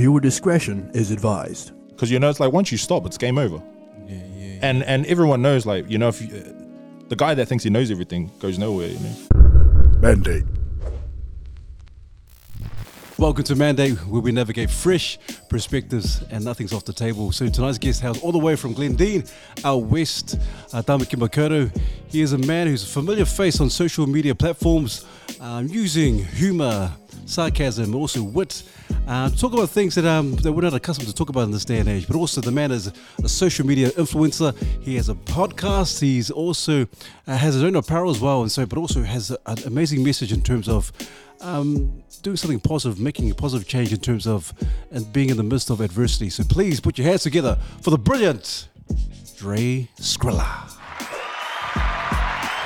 Viewer discretion is advised. because you know it's like once you stop, it's game over. Yeah, yeah. And and everyone knows like you know if you, the guy that thinks he knows everything goes nowhere. You know. Mandate. Welcome to Mandate, where we navigate fresh perspectives and nothing's off the table. So tonight's guest hails all the way from Glendene, our west, uh, Tamaki Makaurau. He is a man who's a familiar face on social media platforms, um, using humor, sarcasm, also wit, uh, talk about things that, um, that we're not accustomed to talk about in this day and age. But also, the man is a social media influencer. He has a podcast. He's also uh, has his own apparel as well, and so, but also has a, an amazing message in terms of um, doing something positive, making a positive change in terms of and being in the midst of adversity. So please put your hands together for the brilliant Dre Skrila.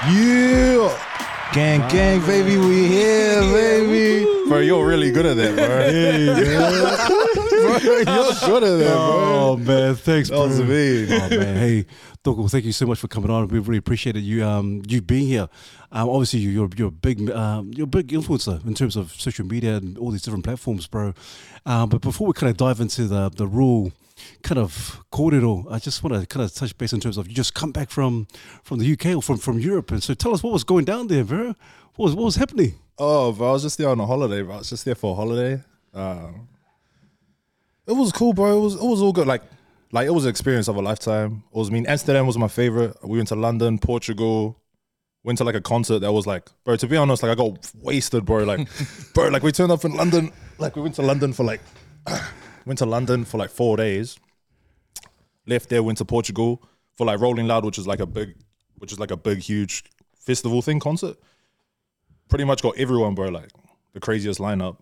Yeah. Gang, gang, baby, we here, baby. Bro, you're really good at that, bro. bro you're good at that, bro. Oh man, thanks, That was bro. me. Oh man, hey, Doko, thank you so much for coming on. We really appreciated you um you being here. Um, obviously you- you're you're a big um you're a big influencer in terms of social media and all these different platforms, bro. Um, but before we kind of dive into the the rule kind of corridor, I just want to kind of touch base in terms of you just come back from from the UK or from from Europe, and so tell us what was going down there, bro. What was what was happening? Oh, bro, I was just there on a holiday, bro. I was just there for a holiday. Um, it was cool, bro. It was it was all good. Like like it was an experience of a lifetime. It was I mean Amsterdam was my favorite. We went to London, Portugal, went to like a concert that was like, bro, to be honest, like I got wasted, bro. Like, bro, like we turned up in London, like we went to London for like went to London for like four days. Left there, went to Portugal for like Rolling Loud, which is like a big which is like a big, huge festival thing concert pretty much got everyone, bro. Like the craziest lineup.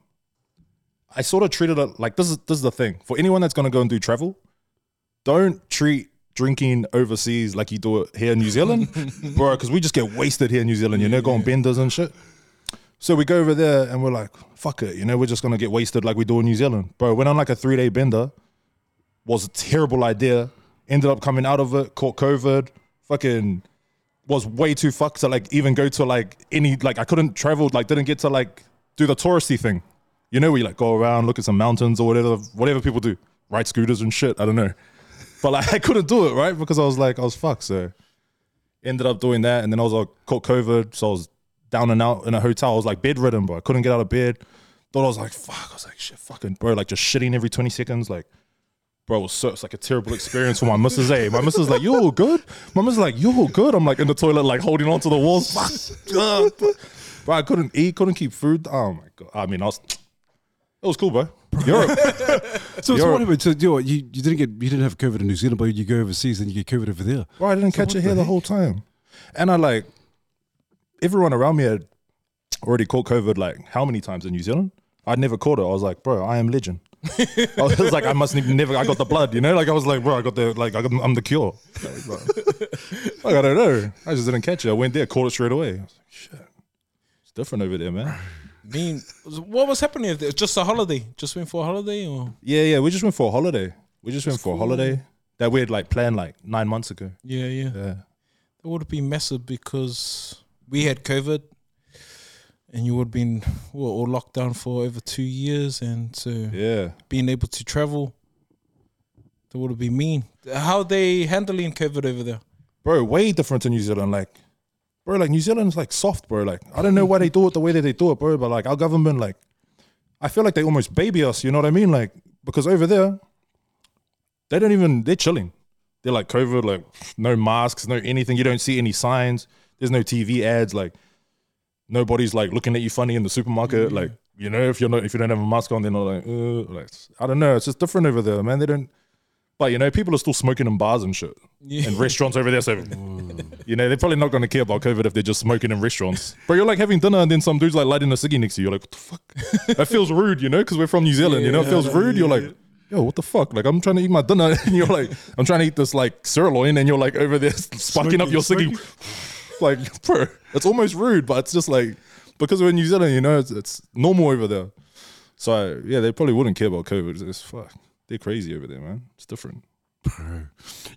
I sort of treated it like this is this is the thing for anyone that's gonna go and do travel. Don't treat drinking overseas like you do it here in New Zealand, bro. Because we just get wasted here in New Zealand. You know, go on benders and shit. So we go over there and we're like, fuck it. You know, we're just gonna get wasted like we do in New Zealand, bro. Went on like a three day bender. Was a terrible idea. Ended up coming out of it. Caught COVID. Fucking was way too fucked to like even go to like any like I couldn't travel like didn't get to like do the touristy thing. You know, we like go around, look at some mountains or whatever whatever people do, ride scooters and shit. I don't know, but like I couldn't do it right because I was like I was fucked. So ended up doing that, and then I was like caught COVID, so I was down and out in a hotel. I was like bedridden, bro. I couldn't get out of bed. Thought I was like fuck. I was like shit, fucking bro, like just shitting every twenty seconds, like bro, it was so it's like a terrible experience for my missus. Hey, my missus like, you all good? My missus like, you all good? I'm like in the toilet, like holding onto the walls. Fuck. Bro, I couldn't eat, couldn't keep food. Oh my god. I mean, I was. It was cool, bro. Europe. So, so Europe. what? So you, know, what, you you didn't get you didn't have COVID in New Zealand, but you go overseas and you get COVID over there. Bro, I didn't catch it here the the whole time. And I like everyone around me had already caught COVID like how many times in New Zealand? I'd never caught it. I was like, bro, I am legend. I was like, I must never. I got the blood, you know. Like I was like, bro, I got the like, I got, I'm the cure. Like, I don't know. I just didn't catch it. I went there, caught it straight away. I was like, shit, it's different over there, man. mean, what was happening? It was Just a holiday? Just went for a holiday, or Yeah, yeah. We just went for a holiday. We just went for a holiday that we had like planned like nine months ago. yeah, yeah. Yeah. It would have been massive because we had COVID, and you would have been well, all locked down for over two years, and so Yeah. being able to travel, that would have been mean. How they handling COVID over there? bro, way different to New Zealand. Like, bro, like New Zealand's like soft, bro. Like, I don't know why they do it the way that they do it, bro. But like our government, like, I feel like they almost baby us. You know what I mean? Like, because over there, they don't even. They're chilling. They're like COVID, like no masks, no anything. You don't see any signs. There's no TV ads. Like, nobody's like looking at you funny in the supermarket. Like, you know, if you're not, if you don't have a mask on, they're not like, uh, like, I don't know. It's just different over there, man. They don't. But you know, people are still smoking in bars and shit Yeah. and restaurants over there. So, you know, they're probably not going to care about COVID if they're just smoking in restaurants. But you're like having dinner and then some dude's like lighting a ciggy next to you. You're like, what the fuck? that feels rude, you know, because we're from New Zealand, you know, it feels rude. You're like, yo, what the fuck? Like, I'm trying to eat my dinner and you're like, I'm trying to eat this like sirloin and you're like over there sparking up your ciggy. Like, bro, it's almost rude, but it's just like, because we're in New Zealand, you know, it's, it's normal over there. So, yeah, they probably wouldn't care about COVID. It's fuck. They're crazy over there, man. It's different. Bro,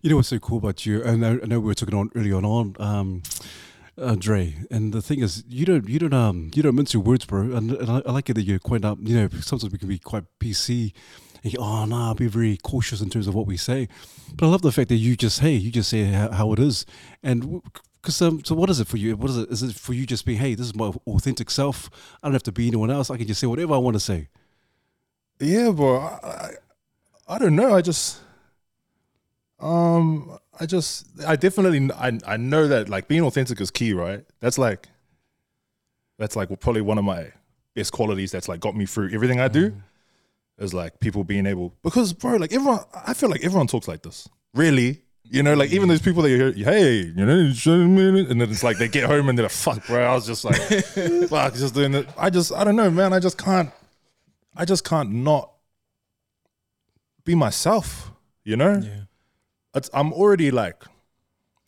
You know what's so cool about you? I know, I know we were talking on early on, um, uh, Dre, and the thing is, you don't, you don't, um, you don't mince your words, bro. And, and I, I like it that you point out. You know, sometimes we can be quite PC and you oh nah, be very cautious in terms of what we say. But I love the fact that you just hey, you just say how, how it is, and because um, so what is it for you? What is it? Is it for you just being hey, this is my authentic self. I don't have to be anyone else. I can just say whatever I want to say. Yeah, bro. I, I, I don't know. I just, um, I just, I definitely, I, I know that like being authentic is key, right? That's like, that's like probably one of my best qualities. That's like got me through everything I do. Is like people being able because, bro, like everyone, I feel like everyone talks like this. Really, you know, like even those people that you hear, hey, you know, you shouldn't mean and then it's like they get home and they're like, fuck, bro. I was just like, fuck, just doing it. I just, I don't know, man. I just can't, I just can't not be myself, you know? Yeah. It's, I'm already like,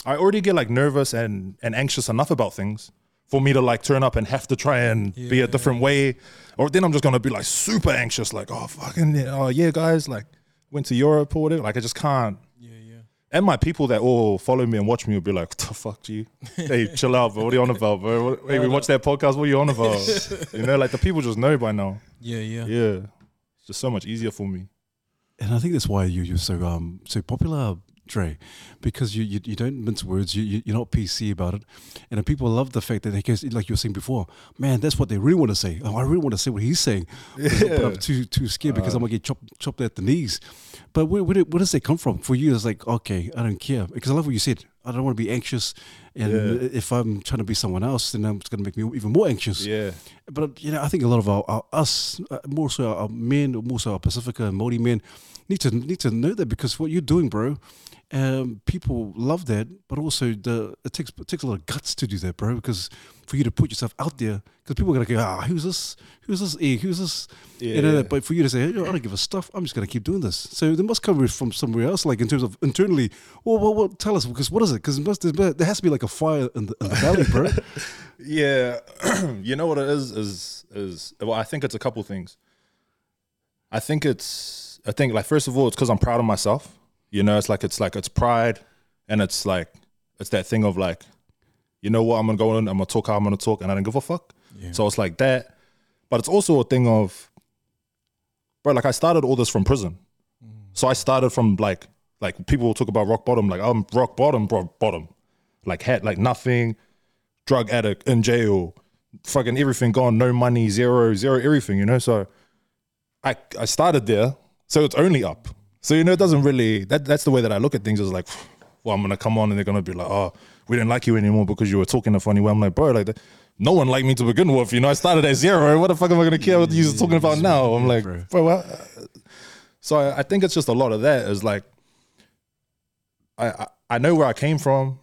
I already get like nervous and, and anxious enough about things for me to like turn up and have to try and be a different way. Or then I'm just gonna be like super anxious, like, oh, fucking, yeah, oh, yeah, guys, like, went to Europe or whatever. Like, I just can't. Yeah, yeah. And my people that all follow me and watch me will be like, what the fuck, you? Hey, chill out, bro. What are you on about, bro? What, hey, we watch that podcast. What are you on about? you know, like the people just know by now. Yeah, yeah. Yeah. It's just so much easier for me. And I think that's why you you're so um so popular, Dre, because you you, you don't mince words. You, you you're not PC about it, and people love the fact that they guess like you were saying before. Man, that's what they really want to say. Oh, I really want to say what he's saying, but, but I'm too too scared because I'm gonna get chopped chopped at the knees. But where, where, where does that come from for you? It's like okay, I don't care because I love what you said. I don't want to be anxious, and Yeah. if I'm trying to be someone else, then it's gonna make me even more anxious. Yeah. But you know, I think a lot of our, our us, uh, more so our men, more so our Pacifica and Maori men, need to need to know that because what you're doing, bro, um, people love that. But also, the it takes it takes a lot of guts to do that, bro. Because for you to put yourself out there, because people are gonna go, ah, who's this? Who's this? egg? Who's this? You know. Yeah. But for you to say, hey, I don't give a stuff. I'm just gonna keep doing this. So there must come from somewhere else, like in terms of internally. Well, well, well tell us because what is it? Because there has to be like a fire in the, in the belly, bro. Yeah, you know what it is is is well, I think it's a couple things. I think it's I think like first of all, it's because I'm proud of myself. You know, it's like it's like it's pride, and it's like it's that thing of like, you know what, I'm gonna go in, I'm gonna talk how I'm gonna talk, and I don't give a fuck. So it's like that, but it's also a thing of, bro, like I started all this from prison, so I started from like like people will talk about rock bottom, like I'm rock bottom, bro, bottom, like had like nothing drug addict in jail, fucking everything gone, no money, zero, zero, everything, you know. So I I started there, so it's only up. So you know, it doesn't really that that's the way that I look at things. Is like, well, I'm gonna come on and they're gonna be like, oh, we didn't like you anymore because you were talking a funny way. I'm like, bro, like that. No one liked me to begin with, you know. I started at zero. What the fuck am I gonna care what you're mm, talking about now? I'm like, bro. bro. what? So I, I think it's just a lot of that. Is like, I, I I know where I came from,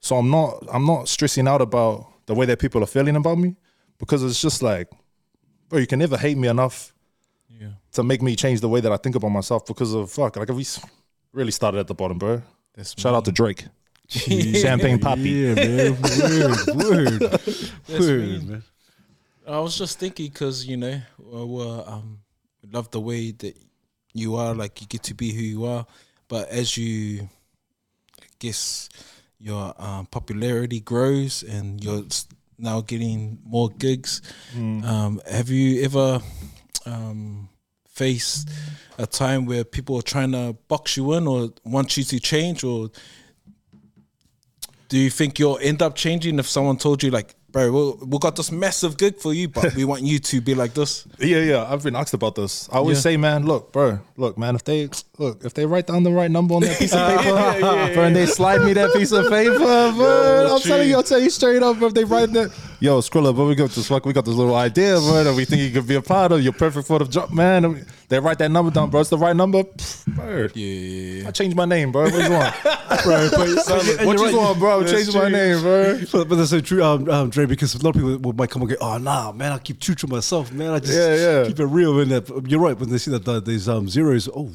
so I'm not I'm not stressing out about the way that people are feeling about me because it's just like, bro, you can never hate me enough Yeah. to make me change the way that I think about myself because of fuck. Like we really started at the bottom, bro. That's Shout out to Drake, Champagne Papi. Yeah, man. Word, word, word, man. I was just thinking because you know, well, um, love the way that you are. Like you get to be who you are, but as you, I guess, your um, popularity grows and you're now getting more gigs. Um, have you ever um, faced a time where people are trying to box you in or want you to change, or do you think you'll end up changing if someone told you like? Bro, we we got this massive gig for you, but we want you to be like this. Yeah, yeah. I've been asked about this. I always Yeah. say, man, look, bro, look, man, if they look, if they write down the right number on that piece of paper, bro, and they slide me that piece of paper, bro, I'm telling you, I'll tell you straight up, bro, if they write that, yo, Skrila, bro, we got this, fuck, we got this little idea, bro, that we think you could be a part of. You're perfect for the job, man. They write that number down, bro. It's the right number, bro. Yeah, I changed my name, bro. What you want, bro. But, what you want, bro? Change my name, bro. But, but that's so true, um, um, Dre, because a lot of people might come and go, oh, nah, man, I keep true to myself, man. I just Yeah, yeah. keep it real. And you're right, when they see that uh, there's um, zeros, oh,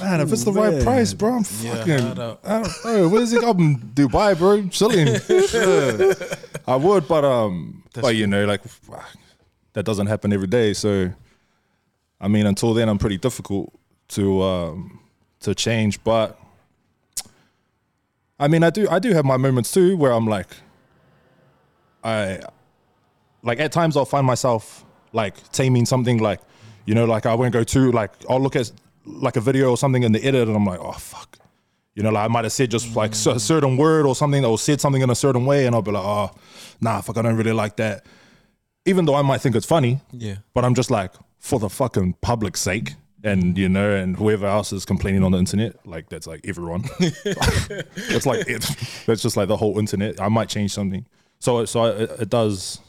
Man, if it's the Ooh, right price, bro, I'm Yeah, fucking. I don't- I don't, bro, what is it? I'm Dubai, bro. Chilling. Yeah. I would, but um, but you know, like that doesn't happen every day. So, I mean, until then, I'm pretty difficult to um to change. But I mean, I do I do have my moments too where I'm like, I like at times I'll find myself like taming something like, You know, like I won't go too like I'll look at like a video or something in the edit and I'm like, oh fuck. You know, like I might have said just like mm. a certain word or something or said something in a certain way, and I'll be like, oh, nah, fuck, I don't really like that. Even though I might think it's funny, Yeah. but I'm just like, for the fucking public's sake, and you know, and whoever else is complaining on the internet, like that's like everyone. it's like it, that's just like the whole internet. I might change something. So so it, it does.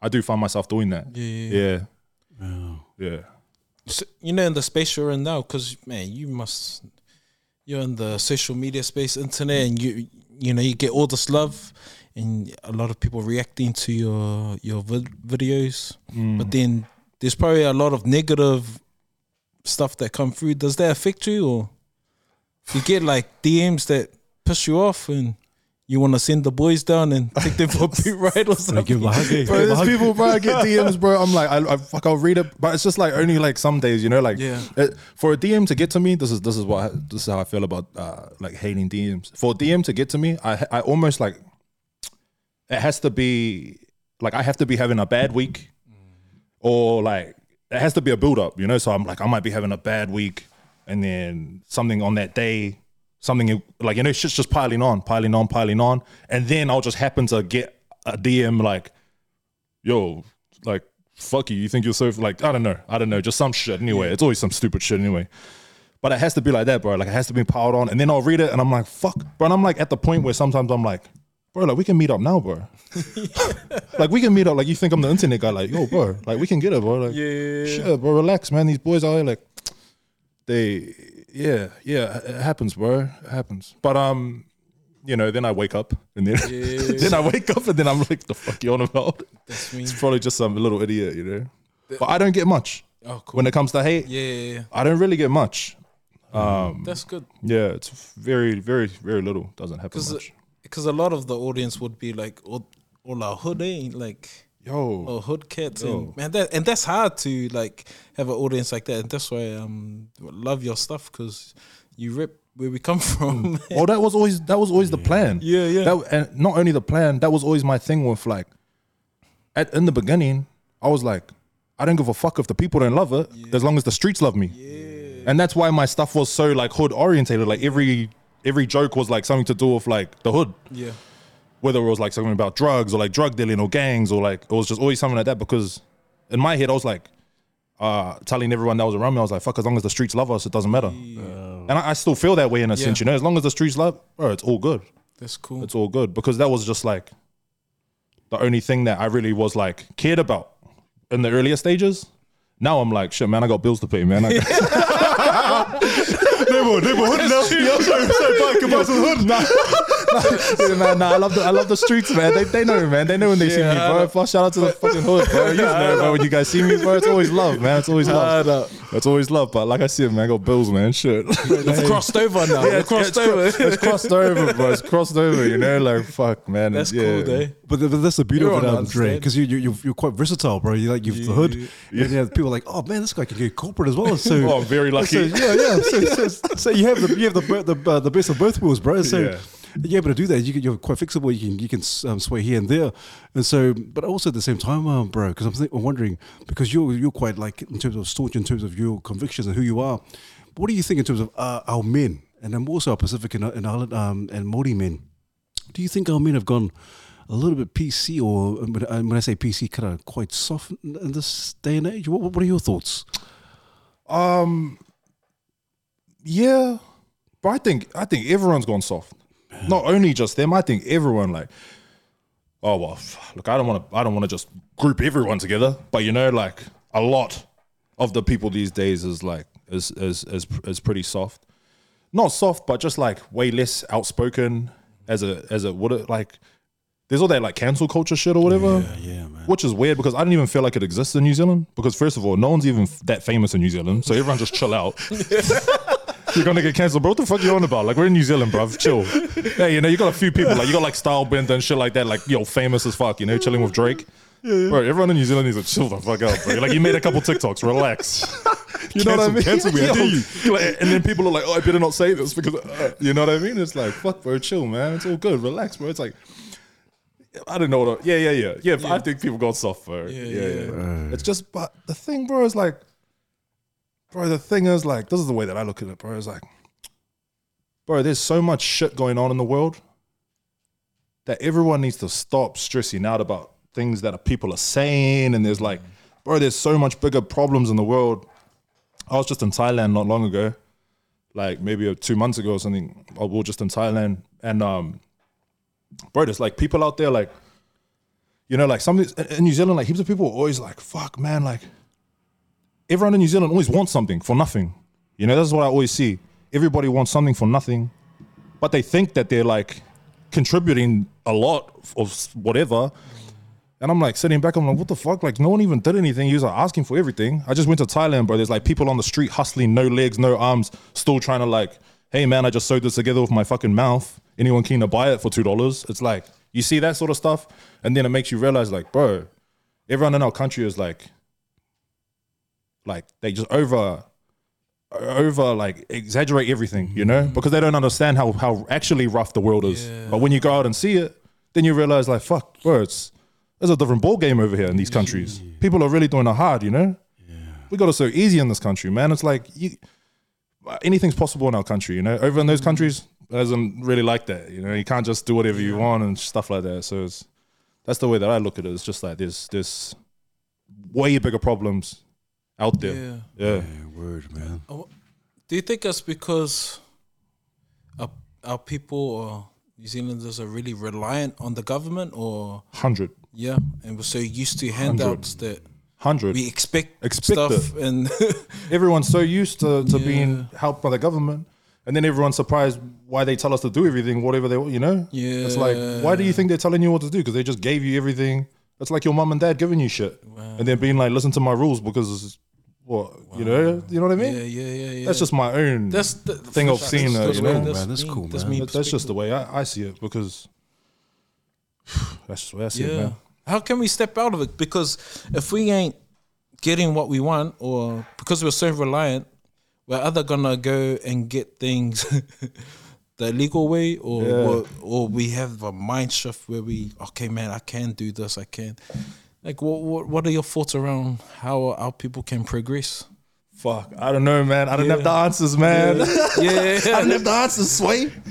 I do find myself doing that. Yeah. Yeah. Yeah. So, you know, in the space you're in now, because man, you must, you're in the social media space, internet, and you, you know, you get all this love, and a lot of people reacting to your your vid- videos. Mm. But then there's probably a lot of negative stuff that come through. Does that affect you, or you get like DMs that piss you off, and you want to send the boys down and take them for a boot ride or something? give him a hug? Bro, Give him a there's hug. people, bro. I get DMs, bro. I'm like, I, I fuck, I'll read it, but it's just like only like some days, you know, like Yeah. it- for a DM to get to me, this is this is what I, this is how I feel about uh, like hating DMs. For a DM to get to me, I I almost like it has to be like I have to be having a bad week, or like it has to be a build up, you know. So I'm like, I might be having a bad week, and then something on that day. Something like you know, shit's just piling on, piling on, piling on, and then I'll just happen to get a DM like, yo, like, fuck you. You think you're so like, I don't know, I don't know, just some shit. Anyway, it's always some stupid shit anyway. But it has to be like that, bro. Like it has to be piled on, and then I'll read it, and I'm like, fuck, bro. And I'm like at the point where sometimes I'm like, bro, like we can meet up now, bro. like we can meet up. Like you think I'm the internet guy? Like yo, bro, like we can get it, bro. Like Yeah. shit, bro, relax, man. These boys are like they, yeah, yeah, it happens, bro. It happens. But um, you know, then I wake up, and then then I wake up, and then I'm like, the fuck you on about? That's me. It's probably just some little idiot, you know. But I don't get much Oh, cool. when it comes to hate. Yeah, yeah, yeah. I don't really get much. Um, that's good. yeah, it's very, very, very little. Doesn't happen Because much. because a lot of the audience would be like all, all our hood eh? like Yo, or hood cats Yo. and man that and that's hard to like have an audience like that and that's why um love your stuff because you rip where we come from well, that was always that was always the plan. Yeah, yeah. That, and not only the plan, that was always my thing with like, at in the beginning, I was like, I don't give a fuck if the people don't love it, as long as the streets love me. Yeah. And that's why my stuff was so like hood orientated. Like every every joke was like something to do with like the hood. yeah whether it was like something about drugs or like drug dealing or gangs or like it was just always something like that because in my head I was like uh, telling everyone that was around me I was like fuck as long as the streets love us it doesn't matter. And I, I still feel that way in a sense you know? As long as the streets love bro it's all good. That's cool. It's all good. Because that was just like the only thing that I really was like cared about in the earlier stages. Now I'm like shit man I got bills to pay man. I neighborhood, neighborhood now. Yo, sorry, sorry, bye, goodbye to the hood. Nah, nah, man, nah, I love the, I love the streets, man. They, they know, man. They know when they see me, bro. Fuck, shout out to the fucking hood, bro. You know, bro. When you guys see me, bro, it's always love, man. It's always love. It's always love. But like I said, man, I got bills, man. Shit. We've crossed over now Yeah, it's, crossed it's, over cro- it's crossed over, bro. It's crossed over. You know, like fuck, man. that's yeah. cool though But, th- but that's the beauty You're of it, on um, Dre, because you, you, you're, you're quite versatile, bro. You like you've the hood, and yeah, people are like, oh man, this guy can get corporate as well. So, Oh, I'm very lucky. So, yeah, yeah. So, so, so you have the you have the the, uh, the best of both worlds, bro. So Yeah. You're able to do that. You you're quite flexible. You can you can um, sway here and there, and so. But also at the same time, um, bro, because I'm, I'm wondering because you're you're quite like in terms of staunch in terms of your convictions and who you are. What do you think in terms of uh, our men, and then also our Pacific and and, um, and Maori men? Do you think our men have gone a little bit PC, or um, when I, when I say PC, kind of quite soft in this day and age? What, what are your thoughts? Um, yeah, but I think I think everyone's gone soft. Not only just them, I think everyone like. Oh well, look, I don't want to. I don't want to just group everyone together, but you know, like a lot of the people these days is like is is is is pretty soft. Not soft, but just like way less outspoken as a as a what it like. There's all that like cancel culture shit or whatever. yeah, yeah, man. Which is weird because I don't even feel like it exists in New Zealand. Because first of all, no one's even f- that famous in New Zealand, so everyone just chill out. You're gonna get cancelled, bro. What the fuck are you on about? Like we're in New Zealand, bro. Chill. Hey, you know you got a few people like you got like Style Bend and shit like that, like yo famous as fuck. You know, chilling with Drake. Bro, everyone in New Zealand needs to chill the fuck out, bro. Like you made a couple TikToks, relax. You know what I mean? cancel me, I Yo, dare you. like- and then people are like, "Oh, I better not say this because," uh, you know what I mean? It's like, "Fuck, bro, chill, man. It's all good. Relax, bro." It's like, I don't know. What, yeah, yeah, yeah, yeah. I think people got soft, bro. Yeah, yeah. yeah. It's just, but the thing, bro, is like, bro, the thing is, like, this is the way that I look at it, bro. It's like, bro, there's so much shit going on in the world that everyone needs to stop stressing out about things that people are saying. And there's like, bro, there's so much bigger problems in the world. I was just in Thailand not long ago, like maybe two months ago or something. I was just in Thailand, and um, bro, there's like people out there, like, you know, like some in New Zealand, like heaps of people are always like, fuck, man, like everyone in New Zealand always wants something for nothing. You know, that's what I always see. Everybody wants something for nothing, but they think that they're like contributing a lot of whatever. And I'm like sitting back, I'm like, what the fuck? Like, no one even did anything. He was like asking for everything. I just went to Thailand, bro. There's like people on the street hustling, no legs, no arms, still trying to like, hey man, I just sewed this together with my fucking mouth. Anyone keen to buy it for two dollars? It's like you see that sort of stuff, and then it makes you realize, like, bro, everyone in our country is like, like they just over over like exaggerate everything, you know, mm. because they don't understand how how actually rough the world is. But when you go out and see it, then you realize like fuck, bro, it's there's a different ball game over here in these countries. People are really doing it hard, you know. We got it so easy in this country, man. It's like you, anything's possible in our country, you know. Over in those mm. countries, it doesn't really like that, you know. You can't just do whatever you want and stuff like that. So it's that's the way that I look at it. It's just like there's there's way bigger problems out there. Yeah. yeah. Yeah, word, man. Oh, do you think that's because our, our people or New Zealanders are really reliant on the government, or Hundred. yeah, and we're so used to handouts that Hundred. we expect, Expect stuff, and Everyone's so used to, to Yeah. being helped by the government. And then everyone's surprised why they tell us to do everything, whatever they want, you know? Yeah, it's like, why do you think they're telling you what to do? Because they just gave you everything. It's like your mum and dad giving you shit. And then being like, listen to my rules because what? You know? You know what I mean? yeah, yeah, yeah, yeah. That's just my own. that's the thing of seeing that, that's you know? that's Man, that's me- cool, that's man. me that's just the way I, I see it because that's just the way I see it, man. How can we step out of it? Because if we ain't getting what we want, or because we're so reliant, we're either gonna go and get things the legal way, or Yeah. or, or we have a mind shift where we, okay, man, I can do this, I can. Like, what what, what are your thoughts around how our people can progress? Fuck. I don't know, man. I don't have the answers, man. Yeah, I don't have the answers, Sway.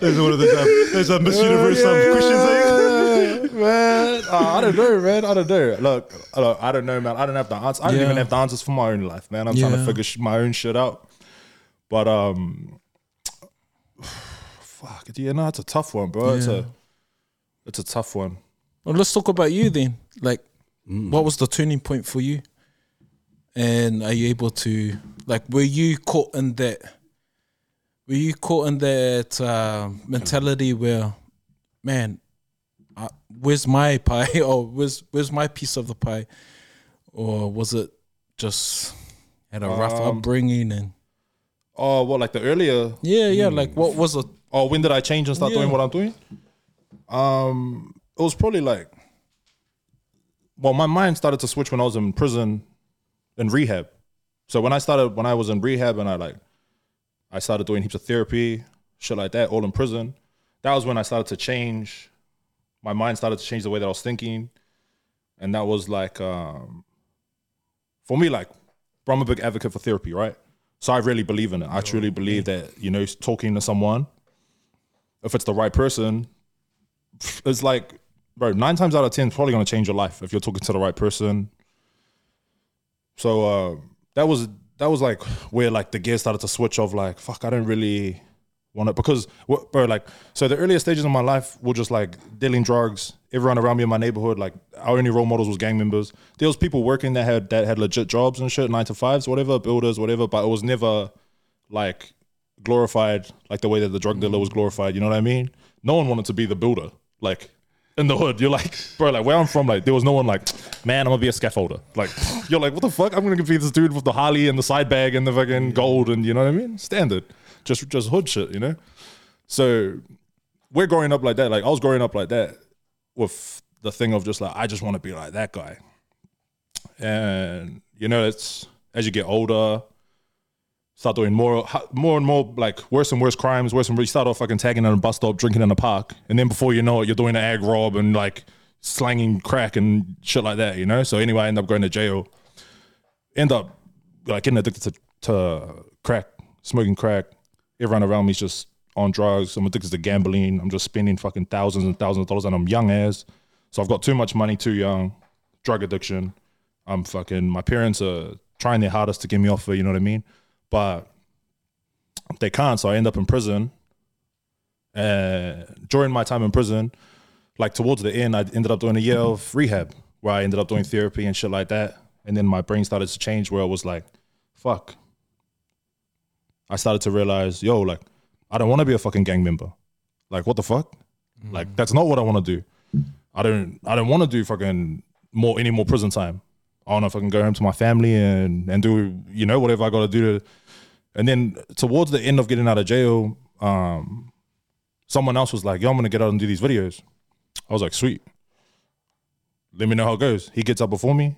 There's one of those, um, there's a Miss Universe um, questions. eh? man. Uh, I don't know, man. I don't know. Look, look, I don't know, man. I don't have the answers. I don't even have the answers for my own life, man. I'm trying to figure sh- my own shit out. But um, fuck, yeah, no, it's a tough one, bro. It's a, it's a tough one. Well, let's talk about you then. Like, what was the turning point for you? And are you able to, like, were you caught in that? Were you caught in that uh, mentality where, man, uh, where's my pie or where's where's my piece of the pie, or was it just had a rough Um, upbringing and Oh, what like the earlier? yeah, yeah, like what was it? Oh, when did I change and start Yeah. doing what I'm doing? Um, it was probably like, well, my mind started to switch when I was in prison, in rehab. So when I started, when I was in rehab, and I like, I started doing heaps of therapy, shit like that, all in prison. That was when I started to change. My mind started to change the way that I was thinking, and that was like, um, for me, like, bro, I'm a big advocate for therapy, right? So I really believe in it. I truly believe that you know, talking to someone, if it's the right person, it's like, bro, nine times out of ten, probably gonna change your life if you're talking to the right person. So uh, that was that was like where like the gear started to switch of like, fuck, I don't really want it because, bro, like, so the earlier stages of my life were just like dealing drugs. Everyone around me in my neighborhood, like, our only role models was gang members. There was people working that had that had legit jobs and shit, nine to fives, whatever, builders, whatever. But it was never like glorified like the way that the drug dealer was glorified. You know what I mean? No one wanted to be the builder. Like in the hood, you're like, bro, like where I'm from, like there was no one like, man, I'm gonna be a scaffolder. Like you're like, what the fuck? I'm gonna be this dude with the Harley and the side bag and the fucking gold and you know what I mean? Standard, just just hood shit, you know. So we're growing up like that. Like I was growing up like that with the thing of just like I just want to be like that guy. And you know, it's as you get older, start doing more, more and more like worse and worse crimes, worse and worse. You start off fucking tagging in a bus stop, drinking in a park, and then before you know it, you're doing an ag rob and like slanging crack and shit like that, you know. So anyway, I end up going to jail, end up like getting addicted to, to crack, smoking crack. Everyone around me's just on drugs. I'm addicted to gambling. I'm just spending fucking thousands and thousands of dollars, and I'm young as. So I've got too much money, too young. Drug addiction. I'm fucking. My parents are trying their hardest to get me off it. You know what I mean? But they can't. So I end up in prison. And during my time in prison, like towards the end, I ended up doing a year of rehab where I ended up doing therapy and shit like that. And then my brain started to change where I was like, fuck. I started to realize, yo, like, I don't want to be a fucking gang member. Like, what the fuck? Mm. Like, that's not what I want to do. I don't I don't want to do fucking more any more prison time. I want to fucking go home to my family and and do you know whatever I got to do to. And then towards the end of getting out of jail, um, someone else was like, "Yo, I'm gonna get out and do these videos." I was like, "Sweet." Let me know how it goes. He gets up before me.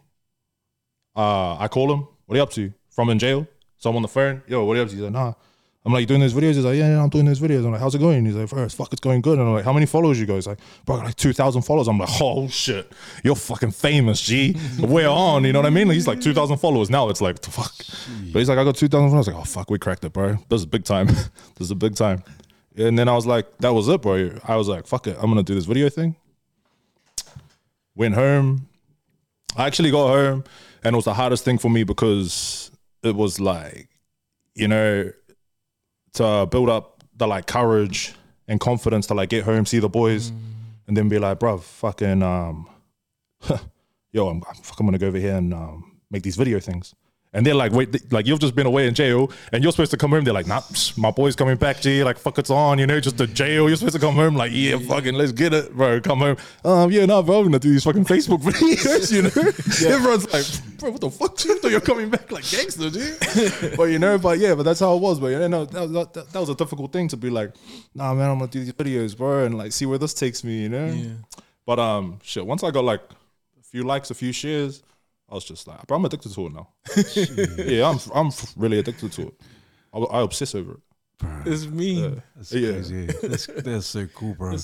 Uh, I call him. What are you up to? From in jail. So I'm on the phone. Yo, what are you up to? He's like, Nah. I'm like, doing those videos. He's like, yeah, yeah, I'm doing those videos. I'm like, how's it going? He's like, first, fuck, it's going good. And I'm like, how many followers you guys? Like, bro, I got like 2,000 followers. I'm like, oh shit, you're fucking famous, G. We're on, you know what I mean? Like, he's like 2,000 followers. Now it's like, fuck. But he's like, I got 2,000 followers. I was like, oh fuck, we cracked it, bro. This is big time. this is a big time. And then I was like, that was it, bro. I was like, fuck it, I'm gonna do this video thing. Went home. I actually got home, and it was the hardest thing for me because it was like, you know, to build up the like courage and confidence to like get home, see the boys, and then be like, bro, fucking, um, yo, I'm, I'm fucking gonna go over here and um, make these video things. And they're like, wait, th- like you've just been away in jail and you're supposed to come home. They're like, nah, psh, my boy's coming back, G. Like, fuck, it's on, you know, just the jail. You're supposed to come home. Like, yeah, fucking, let's get it, bro. Come home. Um, yeah, nah, bro, I'm gonna do these fucking Facebook videos, you know? Everyone's like, bro, what the fuck? You thought you're coming back like gangster, dude. but you know, but yeah, but that's how it was. But you know, that, that, that, that was a difficult thing to be like, nah, man, I'm gonna do these videos, bro, and like see where this takes me, you know? Yeah. But um, shit. Once I got like a few likes, a few shares, I was just like, bro, I'm addicted to it now. yeah, I'm I'm really addicted to it. I, I obsess over it. It's me. That's Yeah. crazy. That's, that's so cool, bro.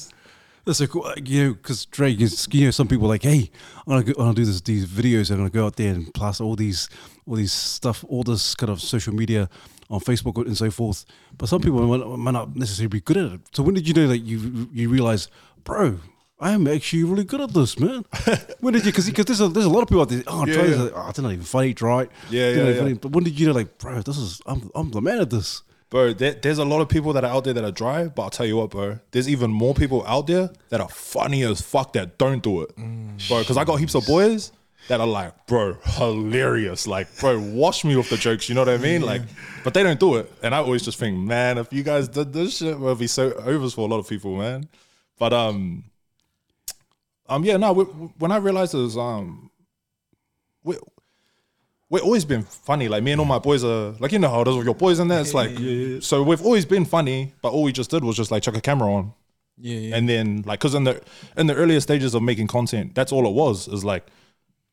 That's so cool. Like, you know, because Drake is, you know, some people are like, hey, I'm gonna, go, I'm gonna do this, these videos. I'm gonna go out there and plus all these, all these stuff, all this kind of social media on Facebook and so forth. But some people might, might not necessarily be good at it. So when did you know that you you realize, bro? I am actually really good at this, man. when did you? Because there's a, there's a lot of people out there. Oh, Yeah, yeah. like, oh, they're not even funny, right? Yeah, yeah, yeah. funny. But when did you know, like, bro, this is I'm I'm the man at this. Bro, there, there's a lot of people that are out there that are dry, but I'll tell you what, bro. There's even more people out there that are funny as fuck that don't do it, bro. Because I got heaps of boys that are like, bro, hilarious. Like, bro, wash me with the jokes. You know what I mean? Like, but they don't do it, and I always just think, man, if you guys did this shit, it would be so overs for a lot of people, man. But um, um, yeah, no. When I realized it was um, we, we've always been funny. Like me and all my boys are like you know how it is with your boys and that. It's like so we've always been funny, but all we just did was just like chuck a camera on, Yeah, yeah. and then like because in the in the earlier stages of making content, that's all it was. Is like,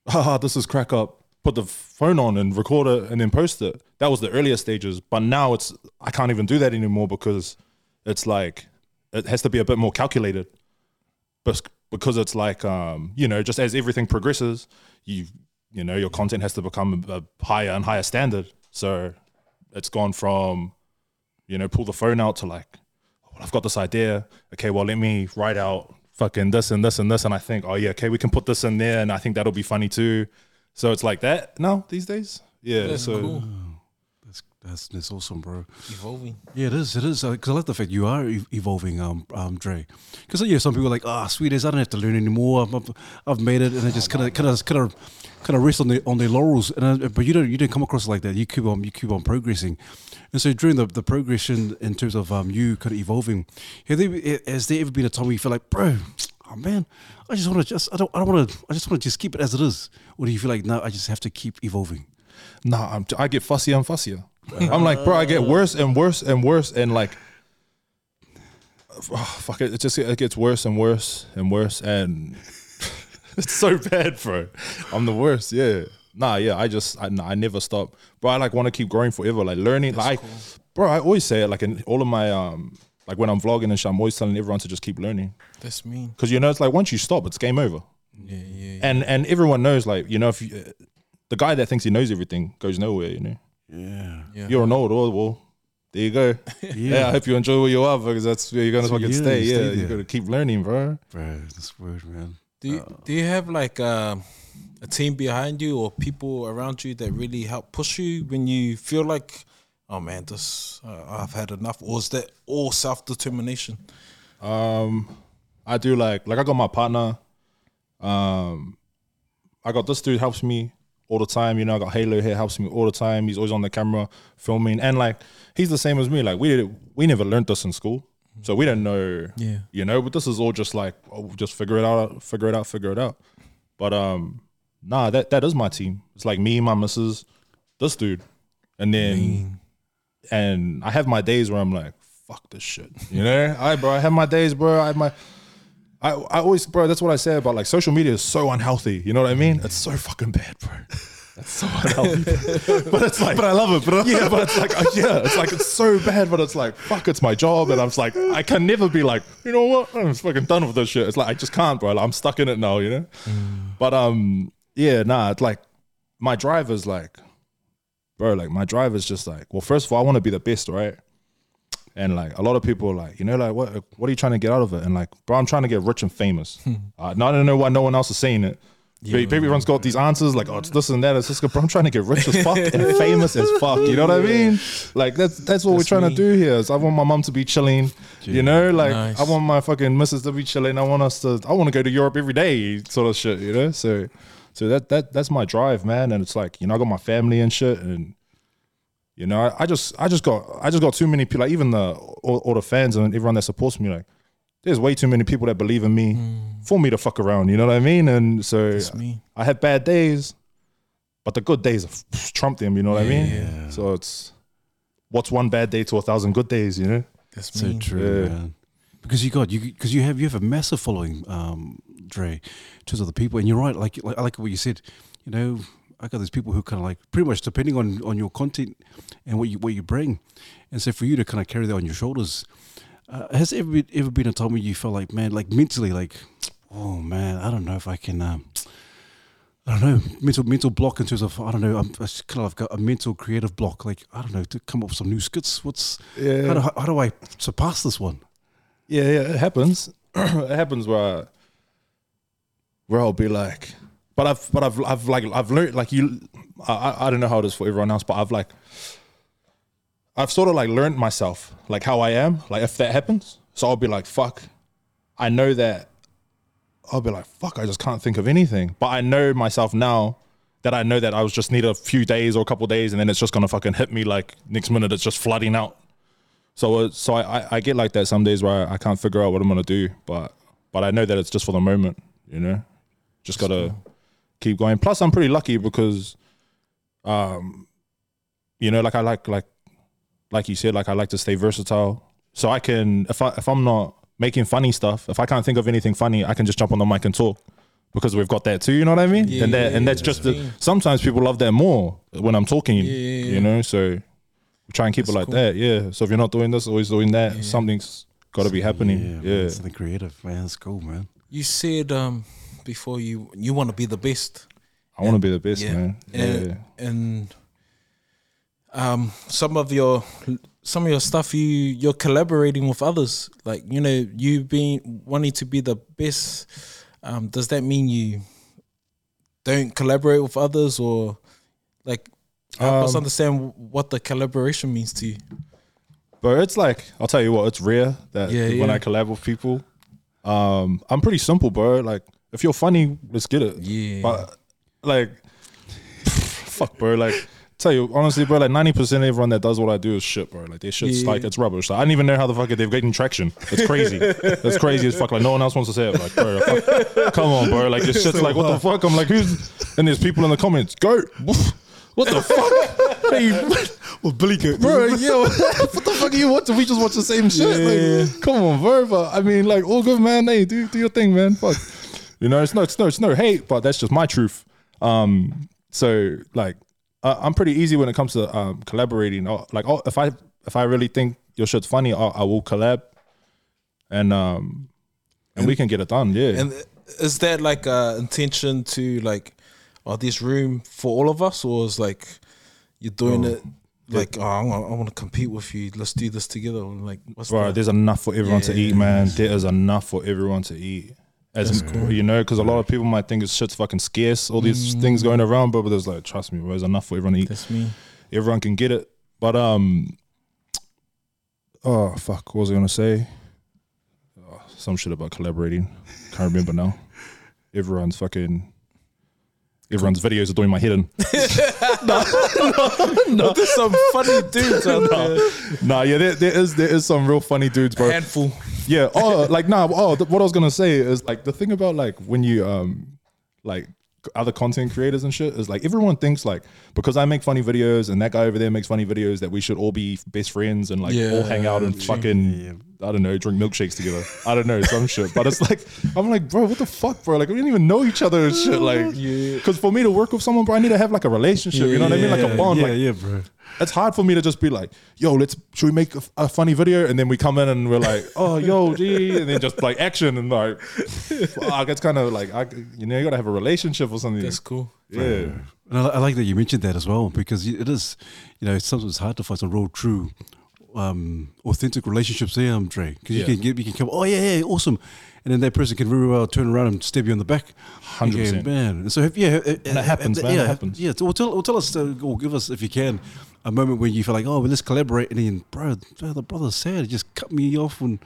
haha, this is crack up. Put the phone on and record it and then post it. That was the earlier stages, but now it's I can't even do that anymore because it's like it has to be a bit more calculated. But because it's like um, you know, just as everything progresses, you you know, your content has to become a higher and higher standard. So it's gone from, you know, pull the phone out to like, oh, well, I've got this idea. Okay, well, let me write out fucking this and this and this. And I think, oh, yeah, okay, we can put this in there. And I think that'll be funny too. So it's like that now these days. Yeah. That's so cool. That's that's that's awesome, bro. Evolving. Yeah, it is. It is because I like the fact you are e- evolving, um, um, Dre. Because yeah, some people are like, ah, sweet as I don't have to learn anymore. I've, I've, I've made it, and I just kind of, kind of, kind of, kind of rest on the on their laurels. And uh, but you don't, you don't come across like that. You keep on, you keep on progressing. And so during the, the progression in terms of um, you kind of evolving, have there, has there ever been a time where you feel like, bro, oh man, I just want to just, I don't, I don't want to, I just want to just keep it as it is, or do you feel like no, I just have to keep evolving? nah, I'm, I get fussier and fussier. I'm like, bro, I get worse and worse and worse. And like, oh, fuck it. It just it gets worse and worse and worse. And it's so bad, bro. I'm the worst. Yeah. Nah, yeah. I just, I, nah, I never stop. Bro, I like want to keep growing forever. Like learning. like, bro, I always say it like in all of my, um, like when I'm vlogging and shit, I'm always telling everyone to just keep learning. That's mean. Cause you know, it's like once you stop, it's game over. Yeah, yeah. yeah. and and everyone knows like you know if you the guy that thinks he knows everything goes nowhere. You know, Yeah. Yeah. you're a know-it-all. Well, there you go. Yeah. I hope you enjoy where you are because that's where you're gonna So, fucking yeah, stay. you stay Yeah, you there. gotta keep learning, bro. Bro, this word, man. Do you, do you have like um a team behind you or people around you that really help push you when you feel like, oh man, this uh, I've had enough, or is that all self determination? Um, I do like like I got my partner. Um, I got this dude helps me all the time. You know, I got Halo here helps me all the time. He's always on the camera filming, and like he's the same as me. Like we did, we never learned this in school, so we don't know. Yeah. you know. But this is all just like oh, just figure it out, figure it out, figure it out. But um, nah, that that is my team. It's like me, my missus, this dude, and then and I have my days where I'm like, fuck this shit. You know? I bro, I have my days, bro. I have my I, I always bro, that's what I say about like social media is so unhealthy. You know what I mean? It's so fucking bad, bro. That's so unhealthy. but it's like But I love it, bro. Yeah, but it's like uh, yeah, it's like it's so bad, but it's like, fuck, it's my job. And I'm just like, I can never be like, you know what? I'm fucking done with this shit. It's like I just can't, bro. Like, I'm stuck in it now, you know? But um, yeah, nah, it's like my drive is like bro, like my drive is just like, well, first of all, I want to be the best, right? And like a lot of people are like, you know, like what what are you trying to get out of it? And like, bro, I'm trying to get rich and famous. uh, now I don't know why no one else is saying it. Yeah, everyone's got these answers like, oh, it's this and that. It's just, bro, I'm trying to get rich as fuck and famous as fuck. You know what I mean? Like that's that's what we're trying me. to do here. Is I want my mom to be chilling. You know, like Nice. I want my fucking missus to be chilling. I want us to. I want to go to Europe every day, sort of shit. You know, so so that that that's my drive, man. And it's like you know, I got my family and shit, and you know, I, I just I just got I just got too many people. Like even the all, all the fans and everyone that supports me, like there's way too many people that believe in me for me to fuck around. You know what I mean? And so me. I have bad days, but the good days have trumped them. You know what I mean? So it's what's one bad day to a thousand good days. You know? That's So me. true, Yeah. man. Because you got you because you have you have a massive following, um, Dre, in terms of the people, and you're right. Like, like I like what you said. You know, I got these people who kind of like pretty much depending on on your content and what you what you bring, and so for you to kind of carry that on your shoulders, uh, has ever been, ever been a time where you felt like man, like mentally, like, oh man, I don't know if I can. Um, I don't know mental mental block in terms of I don't know I'm I kind of got a mental creative block like I don't know to come up with some new skits. What's Yeah. how do, how do I surpass this one? Yeah, yeah, it happens. it happens where I, where I'll be like, but I've but I've I've like I've learned like you. I I- don't know how it is for everyone else, but I've like I've sort of like learned myself like how I am. Like if that happens, so I'll be like, fuck. I know that. I'll be like, fuck. I just can't think of anything. But I know myself now that I know that I was just need a few days or a couple days, and then it's just gonna fucking hit me like next minute. It's just flooding out. So uh, so I, I- I get like that some days where I, I can't figure out what I'm gonna do, but but I know that it's just for the moment, you know. Just gotta keep going. Plus, I'm pretty lucky because, um, you know, like I like like like you said, like I like to stay versatile. So I can if I if I'm not making funny stuff, if I can't think of anything funny, I can just jump on the mic and talk because we've got that too. You know what I mean? Yeah, and that yeah, and that's yeah, just that's the, sometimes people love that more when I'm talking. Yeah, yeah, yeah. You know, so we try and keep it like cool. that. Yeah. So if you're not doing this, always doing that, something's got to be happening. Yeah. man, something creative, man. That's cool, man. You said um before you you want to be the best. I want to be the best, Yeah. man. And, Yeah. and um some of your some of your stuff you you're collaborating with others. Like, you know, you being wanting to be the best, um, does that mean you don't collaborate with others or like help us Um, understand what the collaboration means to you? But it's like I'll tell you what, it's rare that Yeah, when yeah. I collab with people, um, I'm pretty simple, bro. Like if you're funny, let's get it. Yeah. But like, fuck, bro. Like. Tell you honestly, bro, like ninety percent of everyone that does what I do is shit, bro. Like their shit's Yeah. like it's rubbish. Like, I don't even know how the fuck they're getting traction. It's crazy. it's crazy as fuck. Like no one else wants to say it. Like, bro, fuck, come on, bro. Like this shit's like what the fuck? I'm like, who's? And there's people in the comments. Go. What the fuck? Hey, Well, Billy Goat, bro, yo, what the fuck are you watching? We just watch the same shit. Like, come on, bro. But I mean, like, all good, man. Hey, do do your thing, man. Fuck. You know, it's no, it's no, it's no hate, but that's just my truth. Um, so like, uh, I'm pretty easy when it comes to um collaborating. Uh, Like, oh, if I if I really think your shit's funny, I, I will collab, and um, and we can get it done. Yeah. And is that like a intention to like are this room for all of us, or is like you're doing Oh. it like oh, I want, to compete with you. Let's do this together. Like what's Bro, that? there's enough for everyone to eat, man. There is enough for everyone to eat. As That's cool. you know, because a lot of people might think it's shit's fucking scarce. All these Mm. things going around, but there's like, trust me, bro, there's enough for everyone to eat. That's me. Everyone can get it. But um, oh fuck, what was I gonna say? Oh, some shit about collaborating. Can't remember now. Everyone's fucking. Everyone's videos are doing my head in. no, no, no. there's some funny dudes out there. Nah, yeah, there, there is there is some real funny dudes, bro. Handful. Yeah. Oh, like nah. Oh, th- what I was gonna say is like the thing about like when you um like other content creators and shit is like everyone thinks like because I make funny videos and that guy over there makes funny videos that we should all be best friends and like all hang out and Yeah, fucking I don't know drink milkshakes together. I don't know some shit. But it's like I'm like bro, what the fuck, bro? Like we didn't even know each other and shit. Like Yeah. because for me to work with someone, bro, I need to have like a relationship. you know what I mean? Like a bond. Yeah, like yeah, bro. it's hard for me to just be like, yo, let's should we make a, a funny video? And then we come in and we're like, oh, yo, gee, and then just like action and like, fuck, it's kind of like, I, you know, you gotta have a relationship or something. That's cool. yeah, And I, I like that you mentioned that as well because it is, you know, it's sometimes it's hard to find some real, true, um, authentic relationships there, Andre. Because Yeah. you can get, you can come, oh yeah, yeah, awesome, and then that person can very well turn around and stab you in the back. 100%. Man. So, if, yeah, and it happens, man, Yeah, that happens. Yeah, or tell, tell us, uh, or give us if you can, a moment when you feel like, oh, well, let's collaborate, and then, bro, bro, the brother's sad, he just cut me off when.